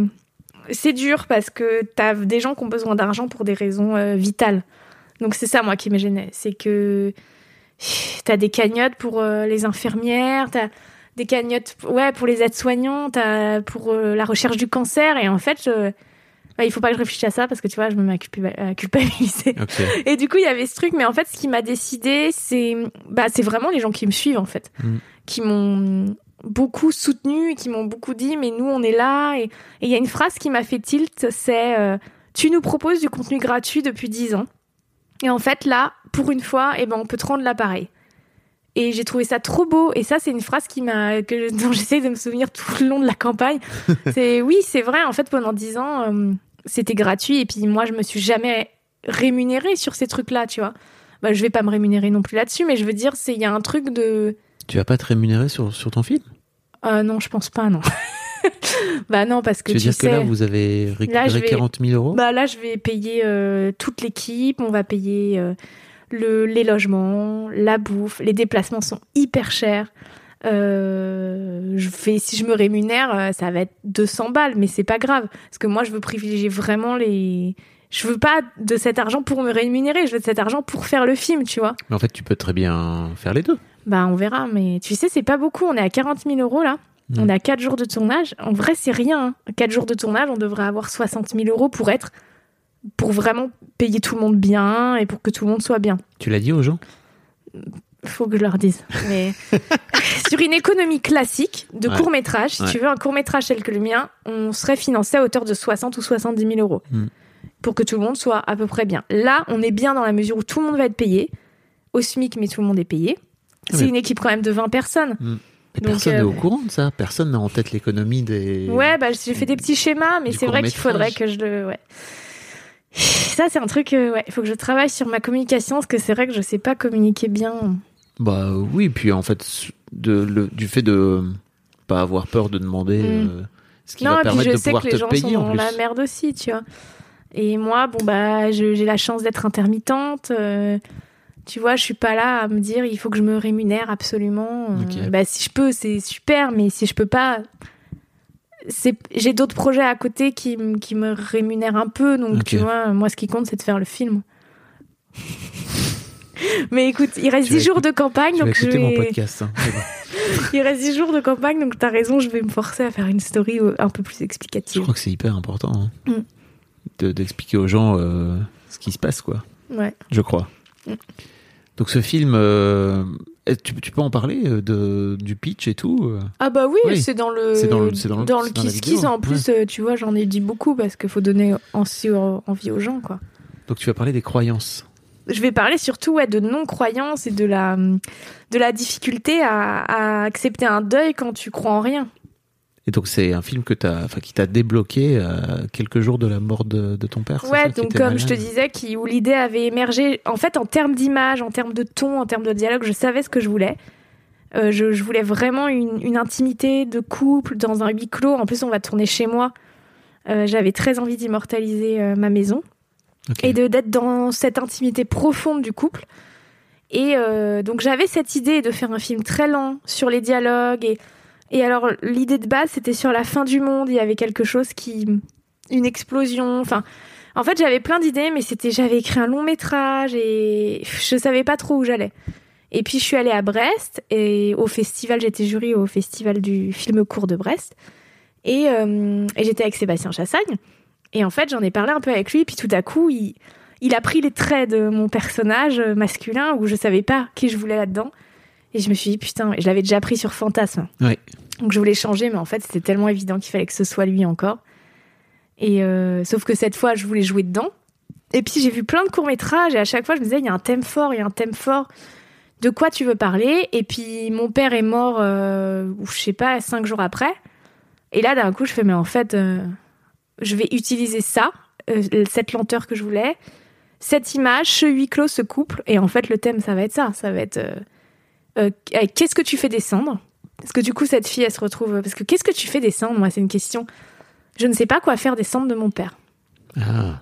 c'est dur parce que t'as des gens qui ont besoin d'argent pour des raisons euh, vitales. Donc c'est ça moi qui me gênait, c'est que t'as des cagnottes pour euh, les infirmières, t'as des cagnottes, ouais, pour les aides-soignants, t'as pour euh, la recherche du cancer et en fait, je- ouais, il faut pas que je réfléchisse à ça parce que tu vois, je me mets à culpa- à culpabiliser. Et du coup, il y avait ce truc, mais en fait, ce qui m'a décidé, c'est bah, c'est vraiment les gens qui me suivent, en fait, Mm. qui m'ont beaucoup soutenu, qui m'ont beaucoup dit, mais nous, on est là. Et et il y a une phrase qui m'a fait tilt, c'est euh, Tu nous proposes du contenu gratuit depuis 10 ans. Et en fait, là, pour une fois, eh ben, on peut te rendre l'appareil. Et j'ai trouvé ça trop beau. Et ça, c'est une phrase qui m'a, que, dont j'essaie de me souvenir tout le long de la campagne. c'est, oui, c'est vrai. En fait, pendant 10 ans, euh, c'était gratuit. Et puis, moi, je me suis jamais rémunérée sur ces trucs-là, tu vois. Bah, je vais pas me rémunérer non plus là-dessus, mais je veux dire, c'est, il y a un truc de, Tu vas pas te rémunérer sur, sur ton film? Euh, non, je pense pas, non. bah, non, parce que Tu veux tu dire sais. que là, vous avez récupéré Là, je vais- 40 000 euros? Bah là, je vais payer euh, toute l'équipe, on va payer euh, le, les logements, la bouffe, les déplacements sont hyper chers. Euh, je fais, si je me rémunère, euh, ça va être 200 balles, mais c'est pas grave, parce que moi, je veux privilégier vraiment les. Je veux pas de cet argent pour me rémunérer, je veux de cet argent pour faire le film, tu vois. Mais en fait, tu peux très bien faire les deux. Bah, on verra, mais tu sais, c'est pas beaucoup. On est à 40 000 euros là. Mm. On a 4 jours de tournage. En vrai, c'est rien. 4 jours de tournage, on devrait avoir 60 000 euros pour être. Pour vraiment payer tout le monde bien et pour que tout le monde soit bien. Tu l'as dit aux gens? Faut que je leur dise. Mais sur une économie classique de Ouais. court métrage, si Ouais. tu veux un court métrage tel que le mien, on serait financé à hauteur de 60 ou 70 000 euros Mm. pour que tout le monde soit à peu près bien. Là, on est bien dans la mesure où tout le monde va être payé au SMIC, mais tout le monde est payé. Ah, C'est mais- une équipe quand même de 20 personnes. Donc, personne euh, n'est au courant de ça. Personne n'a en tête l'économie des. Ouais, bah, j'ai fait des petits schémas, mais c'est vrai qu'il faudrait que je le. Ouais. Ça, c'est un truc. euh, ouais, il faut que je travaille sur ma communication, parce que c'est vrai que je sais pas communiquer bien. Bah oui, puis en fait, de, le, du fait de pas avoir peur de demander, Mm. euh, ce qui non, va et puis permettre je de sais pouvoir que les te gens payer sont dans la merde aussi, tu vois. Et moi, bon, bah, je- j'ai la chance d'être intermittente. euh, tu vois, je suis pas là à me dire il faut que je me rémunère absolument. Bah, si je peux, c'est super, mais si je peux pas. J'ai d'autres projets à côté qui, qui me rémunèrent un peu, donc tu vois, moi ce qui compte c'est de faire le film. Mais écoute, il reste Tu vas 10 jours de campagne, Tu vas donc je écouter mon vais- podcast. hein. Il reste 10 jours de campagne, donc t'as raison, je vais me forcer à faire une story euh, un peu plus Je explicative. crois que c'est hyper important hein, Mm. de- d'expliquer aux gens euh, ce qui se passe, quoi. Ouais. Je crois. Mm. Donc ce film, euh, tu, tu peux en parler euh, de, du pitch et tout euh? Ah bah oui, Oui. c'est dans le dans le- dans le- c'est dans la Kiss vidéo, Kiss. En plus, euh, tu vois, j'en ai dit beaucoup parce qu'il faut donner envie aux, envie aux gens, quoi. Donc tu vas parler des croyances. Je vais parler surtout ouais, de non-croyance et de la, de la difficulté à, à accepter un deuil quand tu crois en rien. Et donc c'est un film que t'as, enfin, qui t'a débloqué à quelques jours de la mort de, de ton père. Ouais, donc comme je te disais, qui, où l'idée avait émergé, en fait, en termes d'image, en termes de ton, en termes de dialogue, je savais ce que je voulais. Euh, je, je voulais vraiment une, une intimité de couple dans un huis clos. En plus, on va tourner chez moi. Euh, J'avais très envie d'immortaliser euh, ma maison. Et de d'être dans cette intimité profonde du couple. Et euh, donc j'avais cette idée de faire un film très lent sur les dialogues et et alors l'idée de base c'était sur la fin du monde, il y avait quelque chose qui une explosion, enfin en fait j'avais plein d'idées mais c'était j'avais écrit un long métrage et je savais pas trop où j'allais. Et puis je suis allée à Brest et au festival, j'étais jury au festival du film court de Brest et, euh, et j'étais avec Sébastien Chassagne. Et en fait, j'en ai parlé un peu avec lui, puis tout à coup, il, a pris les traits de mon personnage masculin où je savais pas qui je voulais là-dedans. Et je me suis dit, putain, je l'avais déjà pris sur Fantasme. Ouais. Donc je voulais changer, mais en fait, c'était tellement évident qu'il fallait que ce soit lui encore. Et euh, sauf que cette fois, je voulais jouer dedans. Et puis j'ai vu plein de courts-métrages, et à chaque fois, je me disais, il y a un thème fort, il y a un thème fort. De quoi tu veux parler? Et puis mon père est mort, euh, je sais pas, cinq jours après. Et là, d'un coup, je fais, mais en fait, euh, je vais utiliser ça, euh, cette lenteur que je voulais, cette image, ce huis clos, ce couple. Et en fait, le thème, ça va être ça. Ça va être qu'est-ce que tu fais descendre? Parce que du coup, cette fille, elle se retrouve. Parce que qu'est-ce que tu fais descendre Moi, c'est une question. Je ne sais pas quoi faire descendre de mon père. Ah.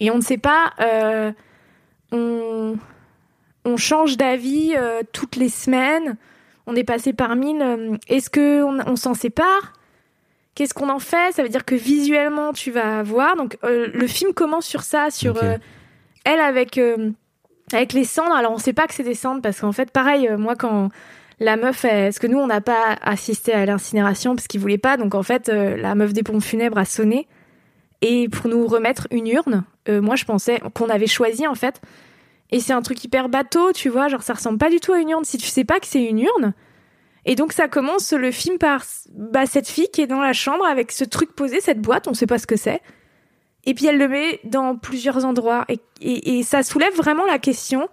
Et on ne sait pas. euh, on, on change d'avis euh, toutes les semaines. On est passé par mille. euh, Est-ce que on, on s'en sépare? Qu'est-ce qu'on en fait? Ça veut dire que visuellement, tu vas voir. Donc, le film commence sur ça, sur elle avec avec les cendres. Alors, on sait pas que c'est des cendres parce qu'en fait, pareil, moi quand la meuf, parce que nous, on n'a pas assisté à l'incinération parce qu'ils voulaient pas. Donc, en fait, euh, la meuf des pompes funèbres a sonné et pour nous remettre une urne. euh, moi, je pensais qu'on avait choisi en fait. Et c'est un truc hyper bateau, tu vois, genre ça ressemble pas du tout à une urne si tu sais pas que c'est une urne. Et donc ça commence le film par bah, cette fille qui est dans la chambre avec ce truc posé, cette boîte, on sait pas ce que c'est. Et puis elle le met dans plusieurs endroits et ça soulève vraiment la question.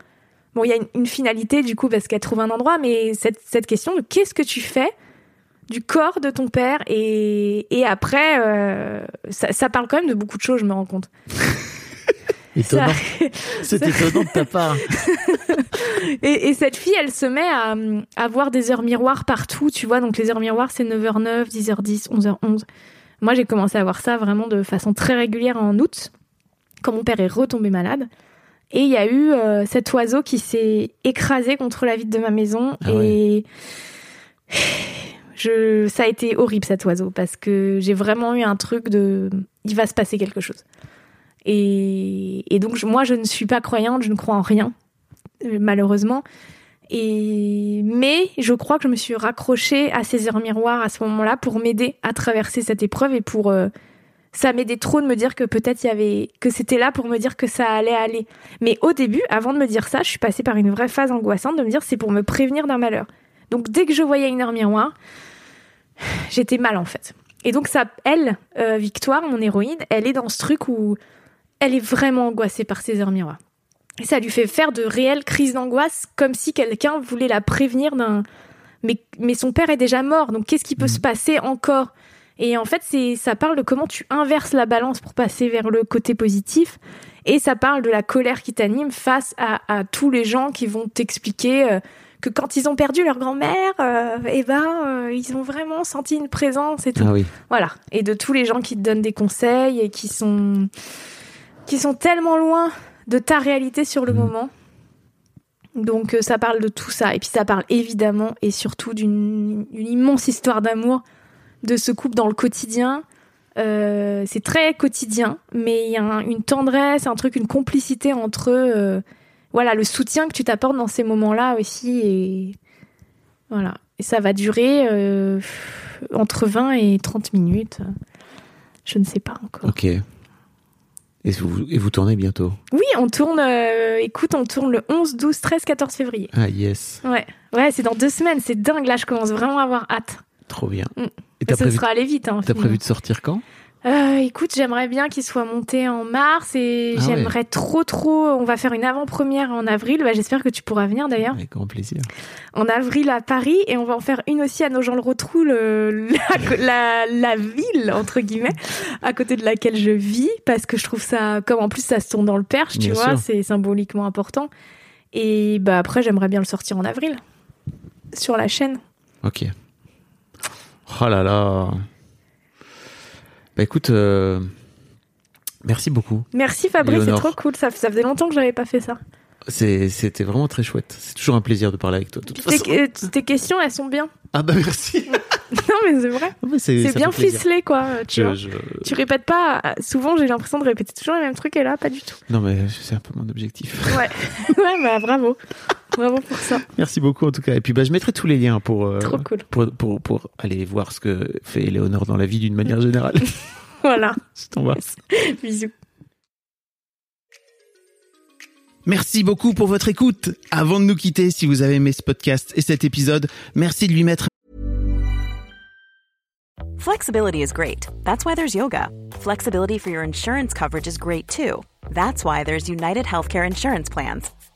Bon, il y a une, une finalité du coup parce qu'elle trouve un endroit, mais cette, cette question de qu'est-ce que tu fais du corps de ton père et, et après euh, ça, ça parle quand même de beaucoup de choses, je me rends compte. Étonnant. C'est étonnant de ta part. Et, et cette fille, elle se met à, à voir des heures miroirs partout, tu vois. Donc les heures miroirs, c'est 9h09, 10h10, 11h11. Moi, j'ai commencé à voir ça vraiment de façon très régulière en août, quand mon père est retombé malade. Et il y a eu euh, cet oiseau qui s'est écrasé contre la vitre de ma maison. Ah et je, ça a été horrible cet oiseau parce que j'ai vraiment eu un truc de, il va se passer quelque chose. Et, et donc je- moi, je ne suis pas croyante, je ne crois en rien malheureusement. Et mais je crois que je me suis raccrochée à ces heures miroirs à ce moment-là pour m'aider à traverser cette épreuve et pour euh, ça m'aidait trop de me dire que peut-être il y avait que c'était là pour me dire que ça allait aller. Mais au début, avant de me dire ça, je suis passée par une vraie phase angoissante de me dire c'est pour me prévenir d'un malheur. Donc dès que je voyais une heure miroir, j'étais mal en fait. Et donc ça, elle, euh, Victoire, mon héroïne, elle est dans ce truc où elle est vraiment angoissée par ces heures miroirs. Et ça lui fait faire de réelles crises d'angoisse, comme si quelqu'un voulait la prévenir d'un. Mais, mais son père est déjà mort, donc qu'est-ce qui peut se passer encore? Et en fait, c'est ça parle de comment tu inverses la balance pour passer vers le côté positif. Et ça parle de la colère qui t'anime face à, à tous les gens qui vont t'expliquer euh, que quand ils ont perdu leur grand-mère, euh, eh ben, euh, ils ont vraiment senti une présence et tout. Ah oui. Voilà. Et de tous les gens qui te donnent des conseils et qui sont, qui sont tellement loin de ta réalité sur le Mhm. moment. Donc euh, ça parle de tout ça. Et puis ça parle évidemment et surtout d'une une immense histoire d'amour de ce couple dans le quotidien. Euh, c'est très quotidien, mais il y a un- une tendresse, un truc, une complicité entre euh, voilà, le soutien que tu t'apportes dans ces moments-là aussi. Et voilà. Et ça va durer euh, entre 20 et 30 minutes. Je ne sais pas encore. Ok. Et vous, et vous tournez bientôt? Oui, on tourne, euh, écoute, on tourne le 11, 12, 13, 14 février. Ah yes. Ouais, ouais, c'est dans deux semaines, c'est dingue. Là, je commence vraiment à avoir hâte. Trop bien. Mm. Et ça prévu, sera aller vite. Hein, t'as prévu de sortir quand? Euh, écoute, j'aimerais bien qu'il soit monté en mars et Ah ouais. j'aimerais trop, trop. On va faire une avant-première en avril. Bah, J'espère que tu pourras venir d'ailleurs. Avec grand plaisir. En avril à Paris et on va en faire une aussi à Nogent-le-Rotrou, le- la, la, la ville, entre guillemets, à côté de laquelle je vis parce que je trouve ça, comme en plus ça se tourne dans le Perche, tu Bien vois, c'est symboliquement important. Et bah après, j'aimerais bien le sortir en avril sur la chaîne. Ok. Oh là là. Bah écoute, euh, Merci beaucoup. Merci Fabrice, c'est trop cool. Ça, ça faisait longtemps que j'avais pas fait ça. C'était vraiment très chouette. C'est toujours un plaisir de parler avec toi. de toute façon. Tes, euh, tes questions, elles sont bien. Ah bah merci. non, mais c'est vrai. Ah bah, C'est bien ficelé, quoi. Tu, vois. Je- tu répètes pas. Souvent, j'ai l'impression de répéter toujours les mêmes trucs et là, pas du tout. Non mais c'est un peu mon objectif. Ouais, ouais bah bravo. Bravo pour ça. Merci beaucoup en tout cas. Et puis bah, je mettrai tous les liens pour, euh, Trop cool. pour, pour, pour aller voir ce que fait Léonore dans la vie d'une manière générale. Voilà. Je t'embrasse. Bisous. Merci beaucoup pour votre écoute. Avant de nous quitter, si vous avez aimé ce podcast et cet épisode, merci de lui mettre Flexibility is great. That's why there's yoga. Flexibility for your insurance coverage is great too. That's why there's United Healthcare Insurance Plans.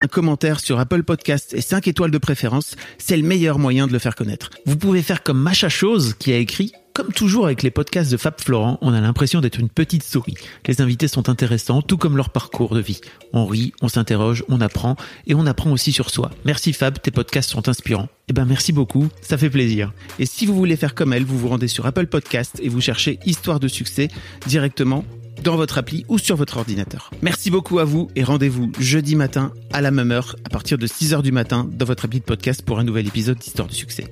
un commentaire sur Apple Podcast et 5 étoiles de préférence, c'est le meilleur moyen de le faire connaître. Vous pouvez faire comme Macha Chose qui a écrit comme toujours avec les podcasts de Fab Florent, on a l'impression d'être une petite souris. Les invités sont intéressants, tout comme leur parcours de vie. On rit, on s'interroge, on apprend, et on apprend aussi sur soi. Merci Fab, tes podcasts sont inspirants. Eh ben merci beaucoup, ça fait plaisir. Et si vous voulez faire comme elle, vous vous rendez sur Apple Podcast et vous cherchez Histoire de succès directement dans votre appli ou sur votre ordinateur. Merci beaucoup à vous et rendez-vous jeudi matin à la même heure à partir de 6h du matin dans votre appli de podcast pour un nouvel épisode d'Histoire de succès.